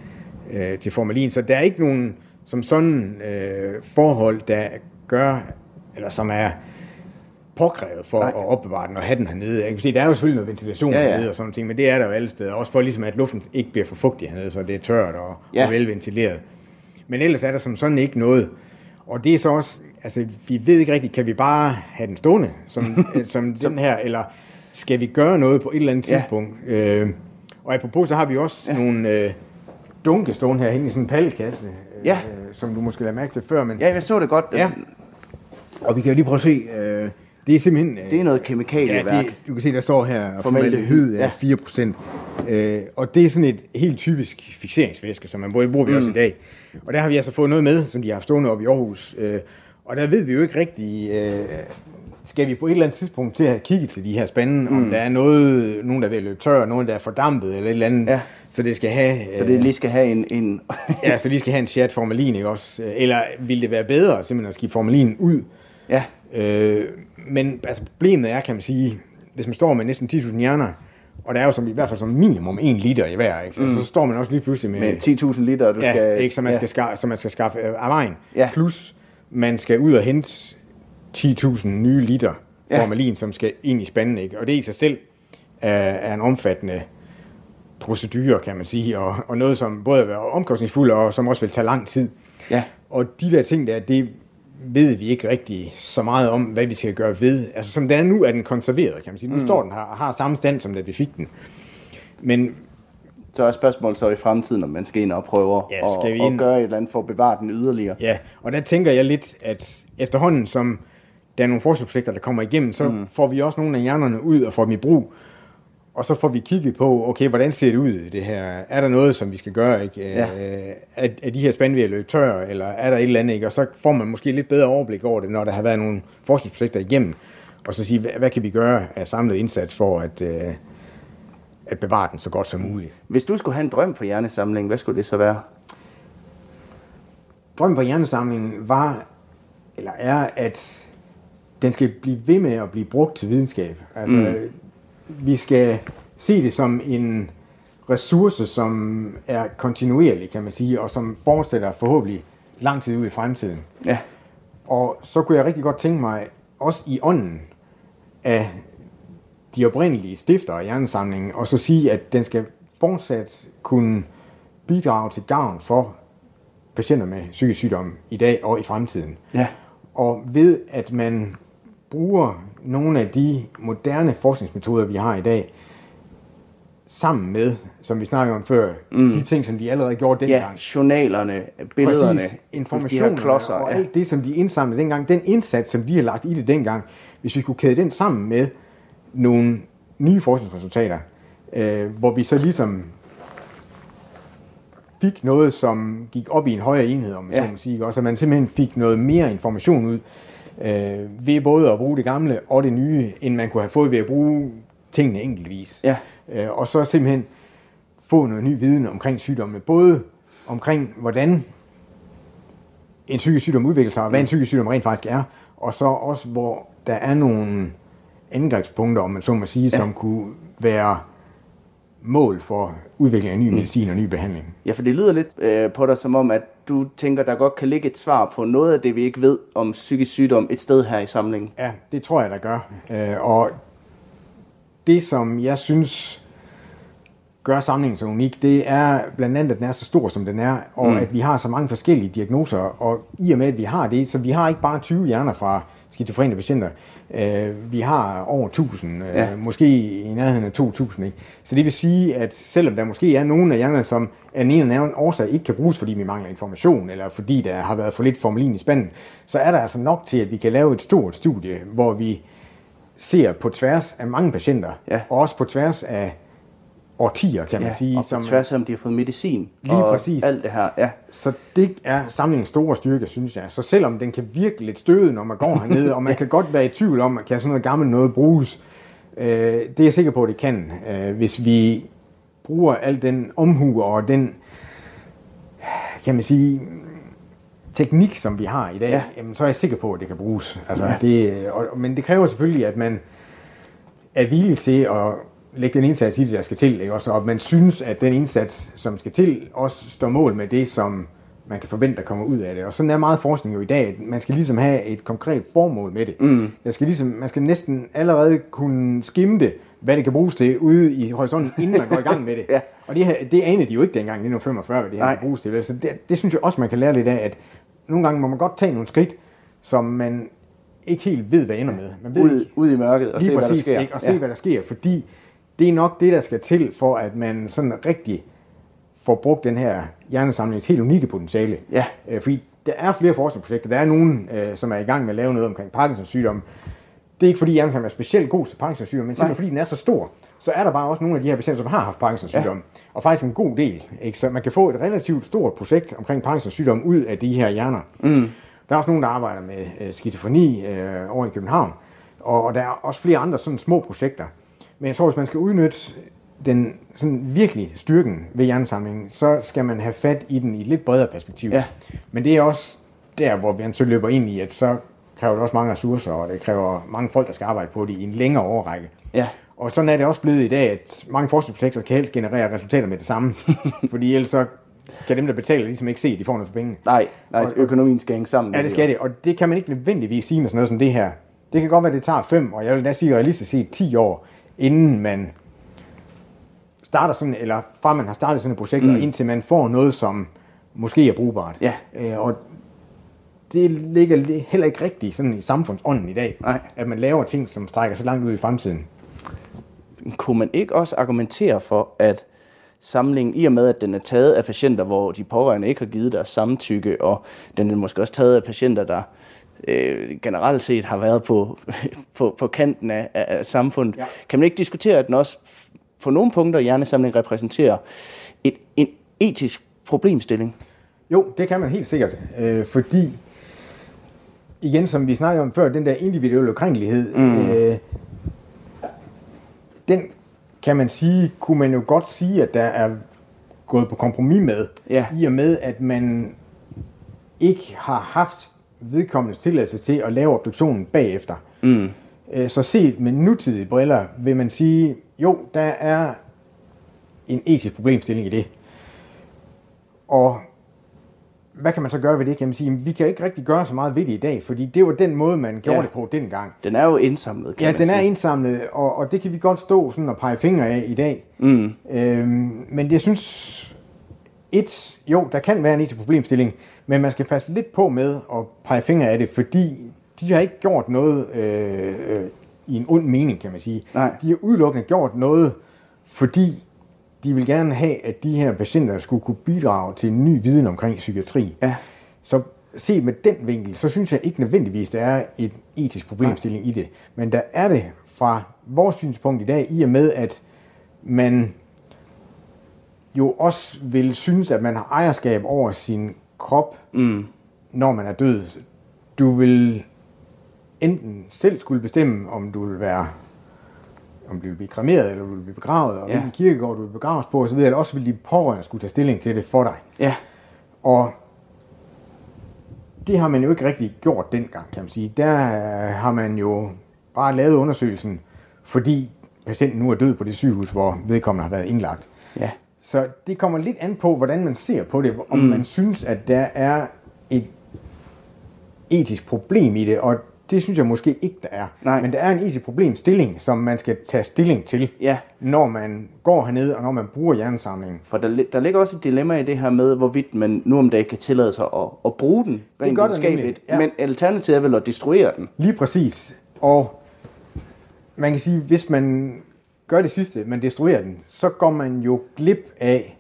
øh, til formalin. Så der er ikke nogen som sådan øh, forhold, der gør, eller som er påkrævet for Nej. at opbevare den og have den hernede. Jeg kan sige, der er jo selvfølgelig noget ventilation ja, ja. hernede og sådan ting, men det er der jo alle steder. Også for ligesom, at luften ikke bliver for fugtig hernede, så det er tørt og, ja. og velventileret. Men ellers er der som sådan ikke noget. Og det er så også, altså vi ved ikke rigtigt, kan vi bare have den stående som, som den her, eller skal vi gøre noget på et eller andet tidspunkt? Ja. Øh, og apropos, så har vi også ja. nogle øh, dunke stående her i sådan en pallekasse, øh, ja. som du måske lavede mærke til før. Men, ja, jeg så det godt. Ja. Og vi kan jo lige prøve at se, øh, det er simpelthen... Det er noget kemikalieværk. Ja, det, du kan se, der står her, formaldehyd er ja. 4%. Øh, og det er sådan et helt typisk fixeringsvæske, som man bruger, bruger vi mm. også i dag. Og der har vi altså fået noget med, som de har haft stående op i Aarhus. Øh, og der ved vi jo ikke rigtig... Øh, skal vi på et eller andet tidspunkt til at kigge til de her spande, mm. om der er noget, nogen der er ved at løbe tør, nogen der er fordampet eller et eller andet, ja. så det skal have... Så det lige skal have en... en ja, så lige skal have en chat formalin, ikke også? Eller vil det være bedre simpelthen at skifte formalin ud? Ja. Øh, men altså, problemet er, kan man sige, hvis man står med næsten 10.000 hjerner, og der er jo som, i hvert fald som minimum 1 liter i hver, ikke? Mm. så står man også lige pludselig med... Med 10.000 liter, du ja, skal... Ikke, så, man ja. skal skaffe, så man skal skaffe øh, af vejen. Ja. Plus, man skal ud og hente 10.000 nye liter ja. formalin, som skal ind i spanden, ikke? Og det i sig selv er, er en omfattende procedure, kan man sige, og, og noget, som både er omkostningsfuldt, og som også vil tage lang tid. Ja. Og de der ting der, det ved vi ikke rigtig så meget om, hvad vi skal gøre ved. Altså som den er nu, er den konserveret, kan man sige. Nu mm. står den her og har samme stand, som da vi fik den. Men så er spørgsmålet så i fremtiden, om man skal ind og prøve ja, skal at, vi ind... gøre et eller andet for at bevare den yderligere. Ja, og der tænker jeg lidt, at efterhånden som der er nogle forskningsprojekter, der kommer igennem, så mm. får vi også nogle af hjernerne ud og får dem i brug. Og så får vi kigget på, okay, hvordan ser det ud, det her? Er der noget, som vi skal gøre? Ikke? Ja. Øh, er, er de her spande ved at løbe tør, eller er der et eller andet? Ikke? Og så får man måske lidt bedre overblik over det, når der har været nogle forskningsprojekter igennem. Og så sige, hvad, hvad kan vi gøre af samlet indsats for at, øh, at bevare den så godt som muligt? Hvis du skulle have en drøm for hjernesamlingen, hvad skulle det så være? Drømmen for hjernesamlingen var, eller er, at den skal blive ved med at blive brugt til videnskab. Altså, mm vi skal se det som en ressource, som er kontinuerlig, kan man sige, og som fortsætter forhåbentlig lang tid ud i fremtiden. Ja. Og så kunne jeg rigtig godt tænke mig, også i ånden af de oprindelige stifter af hjernesamlingen, og så sige, at den skal fortsat kunne bidrage til gavn for patienter med psykisk sygdom i dag og i fremtiden. Ja. Og ved at man bruger nogle af de moderne forskningsmetoder, vi har i dag, sammen med, som vi snakkede om før, mm. de ting, som de allerede gjorde dengang. Ja, journalerne, billederne, Præcis, informationen klodser, og ja. alt det, som de indsamlede dengang, den indsats, som de har lagt i det dengang, hvis vi kunne kæde den sammen med nogle nye forskningsresultater, øh, hvor vi så ligesom fik noget, som gik op i en højere enhed, om man Ja. så må sige, og så man simpelthen fik noget mere information ud øh, ved både at bruge det gamle og det nye, end man kunne have fået ved at bruge tingene enkeltvis. Ja. Øh, og så simpelthen få noget ny viden omkring sygdommene, både omkring, hvordan en psykisk sygdom udvikler sig, og hvad en psykisk sygdom rent faktisk er, og så også, hvor der er nogle angrebspunkter, om man så må sige, ja. som kunne være mål for udvikling af ny medicin og ny behandling. Ja, for det lyder lidt øh, på dig som om, at du tænker, der godt kan ligge et svar på noget af det, vi ikke ved om psykisk sygdom et sted her i samlingen. Ja, det tror jeg, der gør. Øh, og det, som jeg synes gør samlingen så unik, det er blandt andet, at den er så stor, som den er, og mm. at vi har så mange forskellige diagnoser, og i og med, at vi har det, så vi har ikke bare 20 hjerner fra skizofrene patienter, øh, vi har over 1000, øh, Ja. måske i nærheden af 2000. Ikke? Så det vil sige, at selvom der måske er nogle af hjernerne, som af en eller anden årsag ikke kan bruges, fordi vi mangler information, eller fordi der har været for lidt formalin i spanden, så er der altså nok til, at vi kan lave et stort studie, hvor vi ser på tværs af mange patienter, Ja. og også på tværs af årtier, kan man Ja, sige. og på tværs om de har fået medicin. Lige og præcis. alt det her, ja. Så det er samlingens store styrke, synes jeg. Så selvom den kan virke lidt støde, når man går hernede, og man kan godt være i tvivl om, kan sådan noget gammelt noget bruges, øh, det er jeg sikker på, at det kan, øh, hvis vi bruger al den omhu og den, kan man sige, teknik, som vi har i dag, Ja. ja. jamen, så er jeg sikker på, at det kan bruges. Altså, ja. det, og, men det kræver selvfølgelig, at man er villig til at lægge den indsats i det, der skal til, ikke? Også, og man synes, at den indsats, som skal til, også står mål med det, som man kan forvente, der kommer ud af det. Og sådan er meget forskning jo i dag. Man skal ligesom have et konkret formål med det. Mm. Der skal ligesom, man skal næsten allerede kunne skimme det, hvad det kan bruges til ude i horisonten, inden man går i gang med det. Ja. Og det, her, det anede de jo ikke dengang, i 1945, hvad det her Nej. kan bruges til. Så det, det synes jeg også, man kan lære lidt af, at nogle gange må man godt tage nogle skridt, som man ikke helt ved, hvad ender med. Man ved Ud, ikke, ud i mørket og se, hvad der præcis, sker. Ikke? Og se, hvad der sker, fordi det er nok det, der skal til, for at man sådan rigtig får brugt den her hjernesamlings helt unikke potentiale. Ja. Øh, fordi der er flere forskningsprojekter. Der er nogen, øh, som er i gang med at lave noget omkring Parkinsons sygdom. Det er ikke fordi hjernesamlingen er specielt god til Parkinsons sygdom, men simpelthen fordi den er så stor, så er der bare også nogle af de her patienter, som har haft Parkinsons sygdom. Og faktisk en god del. Ikke? Så man kan få et relativt stort projekt omkring Parkinsons sygdom ud af de her hjerner. Mm. Der er også nogen, der arbejder med øh, skizofreni øh, over i København. Og, og der er også flere andre sådan små projekter. Men jeg tror, hvis man skal udnytte den sådan virkelig styrken ved hjernesamlingen, så skal man have fat i den i et lidt bredere perspektiv. Ja. Men det er også der, hvor man så løber ind i, at så kræver det også mange ressourcer, og det kræver mange folk, der skal arbejde på det i en længere overrække. Ja. Og sådan er det også blevet i dag, at mange forskningsprojekter kan helst generere resultater med det samme. fordi ellers så kan dem, der betaler, ligesom ikke se, at de får noget for pengene. Nej, nej, økonomien skal hænge sammen. Ja, det skal det, og det kan man ikke nødvendigvis sige med sådan noget som det her. Det kan godt være, at det tager fem, og jeg vil da sige realistisk set 10 år, inden man starter sådan, eller fra man har startet sådan et projekt, mm. og indtil man får noget, som måske er brugbart. Ja. Øh, og det ligger li- heller ikke rigtigt sådan i samfundsånden i dag, Nej. at man laver ting, som strækker så langt ud i fremtiden. Kunne man ikke også argumentere for, at samlingen, i og med at den er taget af patienter, hvor de pårørende ikke har givet deres samtykke, og den er måske også taget af patienter, der øh, generelt set har været på, på, på kanten af, af, af samfundet. Ja. Kan man ikke diskutere, at den også på nogle punkter i hjernesamlingen repræsenterer et, en etisk problemstilling? Jo, det kan man helt sikkert, øh, fordi igen, som vi snakkede om før, den der individuelle ukrænkelighed, mm. øh, den kan man sige, kunne man jo godt sige, at der er gået på kompromis med, Ja. i og med, at man ikke har haft vedkommendes tilladelse til at lave obduktionen bagefter. Mm. Så set med nutidige briller vil man sige, jo, der er en etisk problemstilling i det. Og hvad kan man så gøre ved det? Kan man sige, vi kan ikke rigtig gøre så meget ved det i dag, fordi det var den måde, man gjorde Ja. det på dengang. Den er jo indsamlet, kan Ja, man den er sige. indsamlet, og, og det kan vi godt stå sådan og pege fingre af i dag. Mm. Øhm, men jeg synes, et, jo, der kan være en etisk problemstilling, men man skal passe lidt på med at pege fingre af det, fordi de har ikke gjort noget øh, øh, i en ond mening, kan man sige. Nej. De har udelukkende gjort noget, fordi de vil gerne have, at de her patienter skulle kunne bidrage til en ny viden omkring psykiatri. Ja. Så set med den vinkel, så synes jeg ikke nødvendigvis, der er et etisk problemstilling i det. Men der er det fra vores synspunkt i dag, i og med, at man jo også vil synes, at man har ejerskab over sin krop, mm. når man er død. Du vil enten selv skulle bestemme, om du vil være om du vil blive kremeret, eller du vil blive begravet, og Ja. hvilken kirkegård du vil begraves på osv., eller også vil de pårørende skulle tage stilling til det for dig. Ja. Og det har man jo ikke rigtig gjort dengang, kan man sige. Der har man jo bare lavet undersøgelsen, fordi patienten nu er død på det sygehus, hvor vedkommende har været indlagt. Ja. Så det kommer lidt an på, hvordan man ser på det, om mm. man synes, at der er et etisk problem i det, og det synes jeg måske ikke, der er. Nej. Men der er en etisk problemstilling, som man skal tage stilling til, Ja. når man går herned, og når man bruger hjernesamlingen. For der, der ligger også et dilemma i det her med, hvorvidt man nu om dagen kan tillade sig at, at bruge den rent videnskabeligt. ja. Men alternativet er vel at destruere den. Lige præcis. Og man kan sige, hvis man gør det sidste, man destruerer den, så går man jo glip af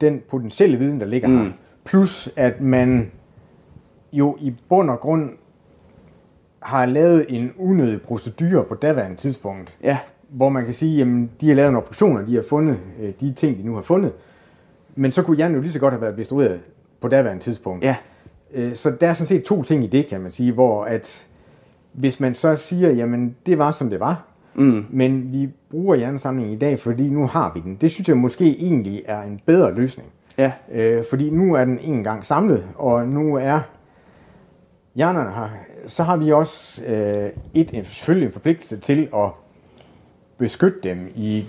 den potentielle viden, der ligger mm. her. Plus at man jo i bund og grund har lavet en unødig procedure på daværende tidspunkt, Ja. hvor man kan sige, jamen de har lavet nogle operationer, de har fundet øh, de ting, de nu har fundet, men så kunne hjernen jo lige så godt have været destrueret på daværende tidspunkt. Ja. Øh, Så der er sådan set to ting i det, kan man sige, hvor at hvis man så siger, jamen det var som det var, mm. men vi bruger hjernesamlingen i dag, fordi nu har vi den. Det synes jeg måske egentlig er en bedre løsning. Ja. Øh, fordi nu er den en gang samlet, og nu er hjernerne her. Så har vi også øh, et, selvfølgelig en forpligtelse til at beskytte dem i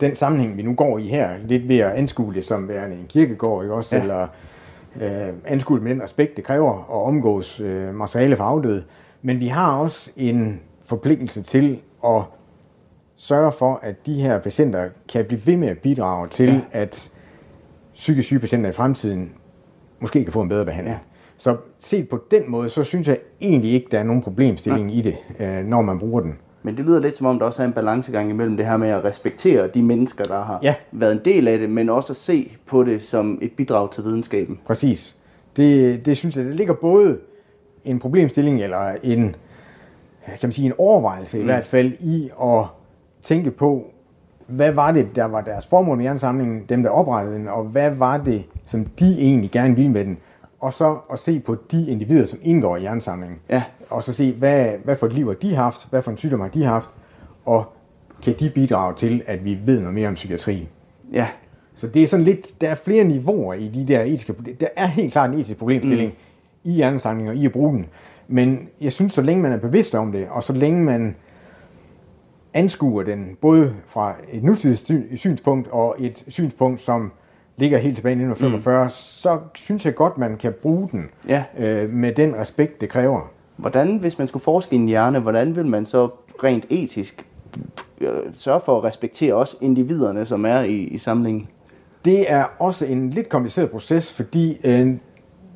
den sammenhæng, vi nu går i her, lidt ved at anskue det som værende en kirkegård, ikke også? Ja. Eller øh, anskue det med den respekt, det kræver at omgås øh, materiale for afdøde. Men vi har også en forpligtelse til at sørge for, at de her patienter kan blive ved med at bidrage til, ja. at psykisk syge patienter i fremtiden måske kan få en bedre behandling. Ja. Så set på den måde, så synes jeg egentlig ikke, der er nogen problemstilling ja. i det, øh, når man bruger den. Men det lyder lidt som om, der også er en balancegang imellem det her med at respektere de mennesker, der har Ja. været en del af det, men også at se på det som et bidrag til videnskaben. Præcis. Det, det synes jeg, det ligger både en problemstilling eller en, kan man sige, en overvejelse mm. i hvert fald i at tænke på, hvad var det, der var deres formål med hjernesamlingen, dem der oprettede den, og hvad var det, som de egentlig gerne ville med den. Og så at se på de individer, som indgår i hjernesamlingen. Ja. Og så se, hvad, hvad for et liv har de haft, hvad for en sygdom har de haft, og kan de bidrage til, at vi ved noget mere om psykiatri. Ja. Så det er sådan lidt, der er flere niveauer i de der etiske. Der er helt klart en etisk problemstilling mm. i hjernesamlinger, i at bruge den. Men jeg synes, så længe man er bevidst om det, og så længe man anskuer den, både fra et nutidigt sy- synspunkt og et synspunkt, som ligger helt tilbage i 1945, mm. så synes jeg godt, man kan bruge den Ja. øh, med den respekt, det kræver. Hvordan, hvis man skulle forske i en hjerne, hvordan vil man så rent etisk øh, sørge for at respektere også individerne, som er i, i samlingen? Det er også en lidt kompliceret proces, fordi øh,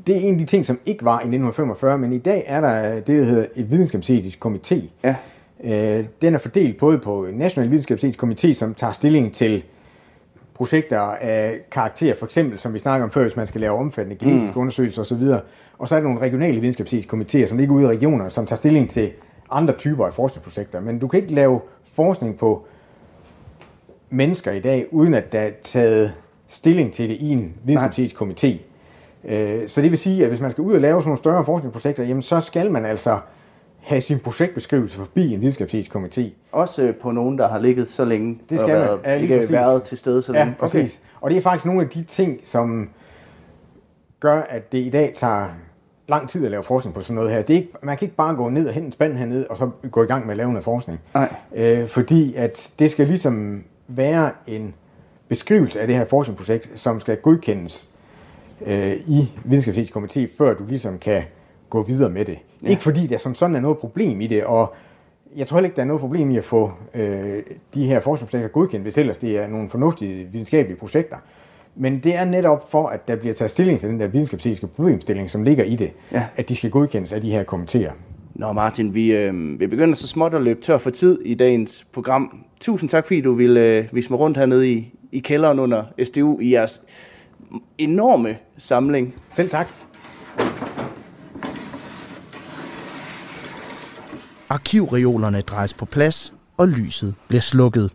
det er en af de ting, som ikke var i 1945, men i dag er der det, der hedder et videnskabsetisk komité. Ja. Øh, den er fordelt både på en national videnskabsetisk komité, som tager stilling til projekter af karakter, for eksempel, som vi snakker om før, hvis man skal lave omfattende genetiske mm. undersøgelser osv. Og så er der nogle regionale videnskabsetiske komitéer, som ligger ude i regioner, som tager stilling til andre typer af forskningsprojekter. Men du kan ikke lave forskning på mennesker i dag, uden at der er taget stilling til det i en videnskabsetisk komité. Øh, Så det vil sige, at hvis man skal ud og lave sådan nogle større forskningsprojekter, jamen så skal man altså have sin projektbeskrivelse forbi en videnskabsetisk komité. Også øh, på nogen, der har ligget så længe Det og skal man. været, Ja, ikke præcis. været til stede så Ja, længe. præcis. Okay. Og det er faktisk nogle af de ting, som gør, at det i dag tager lang tid at lave forskning på sådan noget her. Det er ikke, man kan ikke bare gå ned og hente en spand herned, og så gå i gang med at lave noget forskning. Nej. Øh, fordi at det skal ligesom være en beskrivelse af det her forskningsprojekt, som skal godkendes øh, i videnskabsetisk komité, før du ligesom kan gå videre med det. Ja. Ikke fordi der som sådan er noget problem i det, og jeg tror heller ikke, der er noget problem i at få øh, de her forskningsprojekter godkendt, hvis ellers det er nogle fornuftige videnskabelige projekter. Men det er netop for, at der bliver taget stilling til den der videnskabsetiske problemstilling, som ligger i det, Ja. at de skal godkendes af de her komitéer. Nå Martin, vi, øh, vi begynder så småt at løbe tør for tid i dagens program. Tusind tak, fordi du ville øh, vise mig rundt hernede i, i kælderen under SDU i jeres enorme samling. Selv tak. Arkivreolerne drejes på plads, og lyset bliver slukket.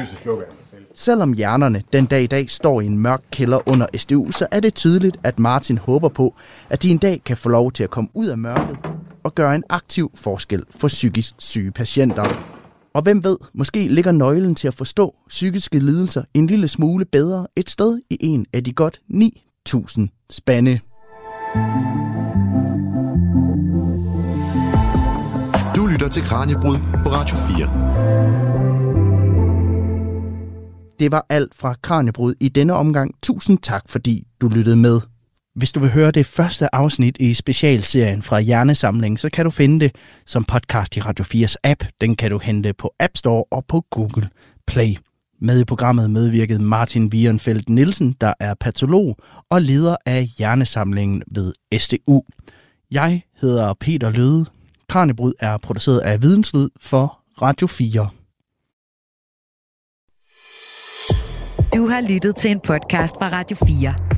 Lyset slukker af sig selv. Selvom hjernerne den dag i dag står i en mørk kælder under SDU, så er det tydeligt, at Martin håber på, at de en dag kan få lov til at komme ud af mørket og gøre en aktiv forskel for psykisk syge patienter. Og hvem ved, måske ligger nøglen til at forstå psykiske lidelser en lille smule bedre et sted i en af de godt 9.000 spande. Du lytter til Kranjebrud på Radio 4. Det var alt fra Kranjebrud i denne omgang. Tusind tak, fordi du lyttede med. Hvis du vil høre det første afsnit i specialserien fra Hjernesamling, så kan du finde det som podcast i Radio 4's app. Den kan du hente på App Store og på Google Play. Med i programmet medvirkede Martin Wierenfeldt Nielsen, der er patolog og leder af Hjernesamlingen ved SDU. Jeg hedder Peter Løde. Kranjebrud er produceret af Videnslyd for Radio 4. Du har lyttet til en podcast fra Radio 4.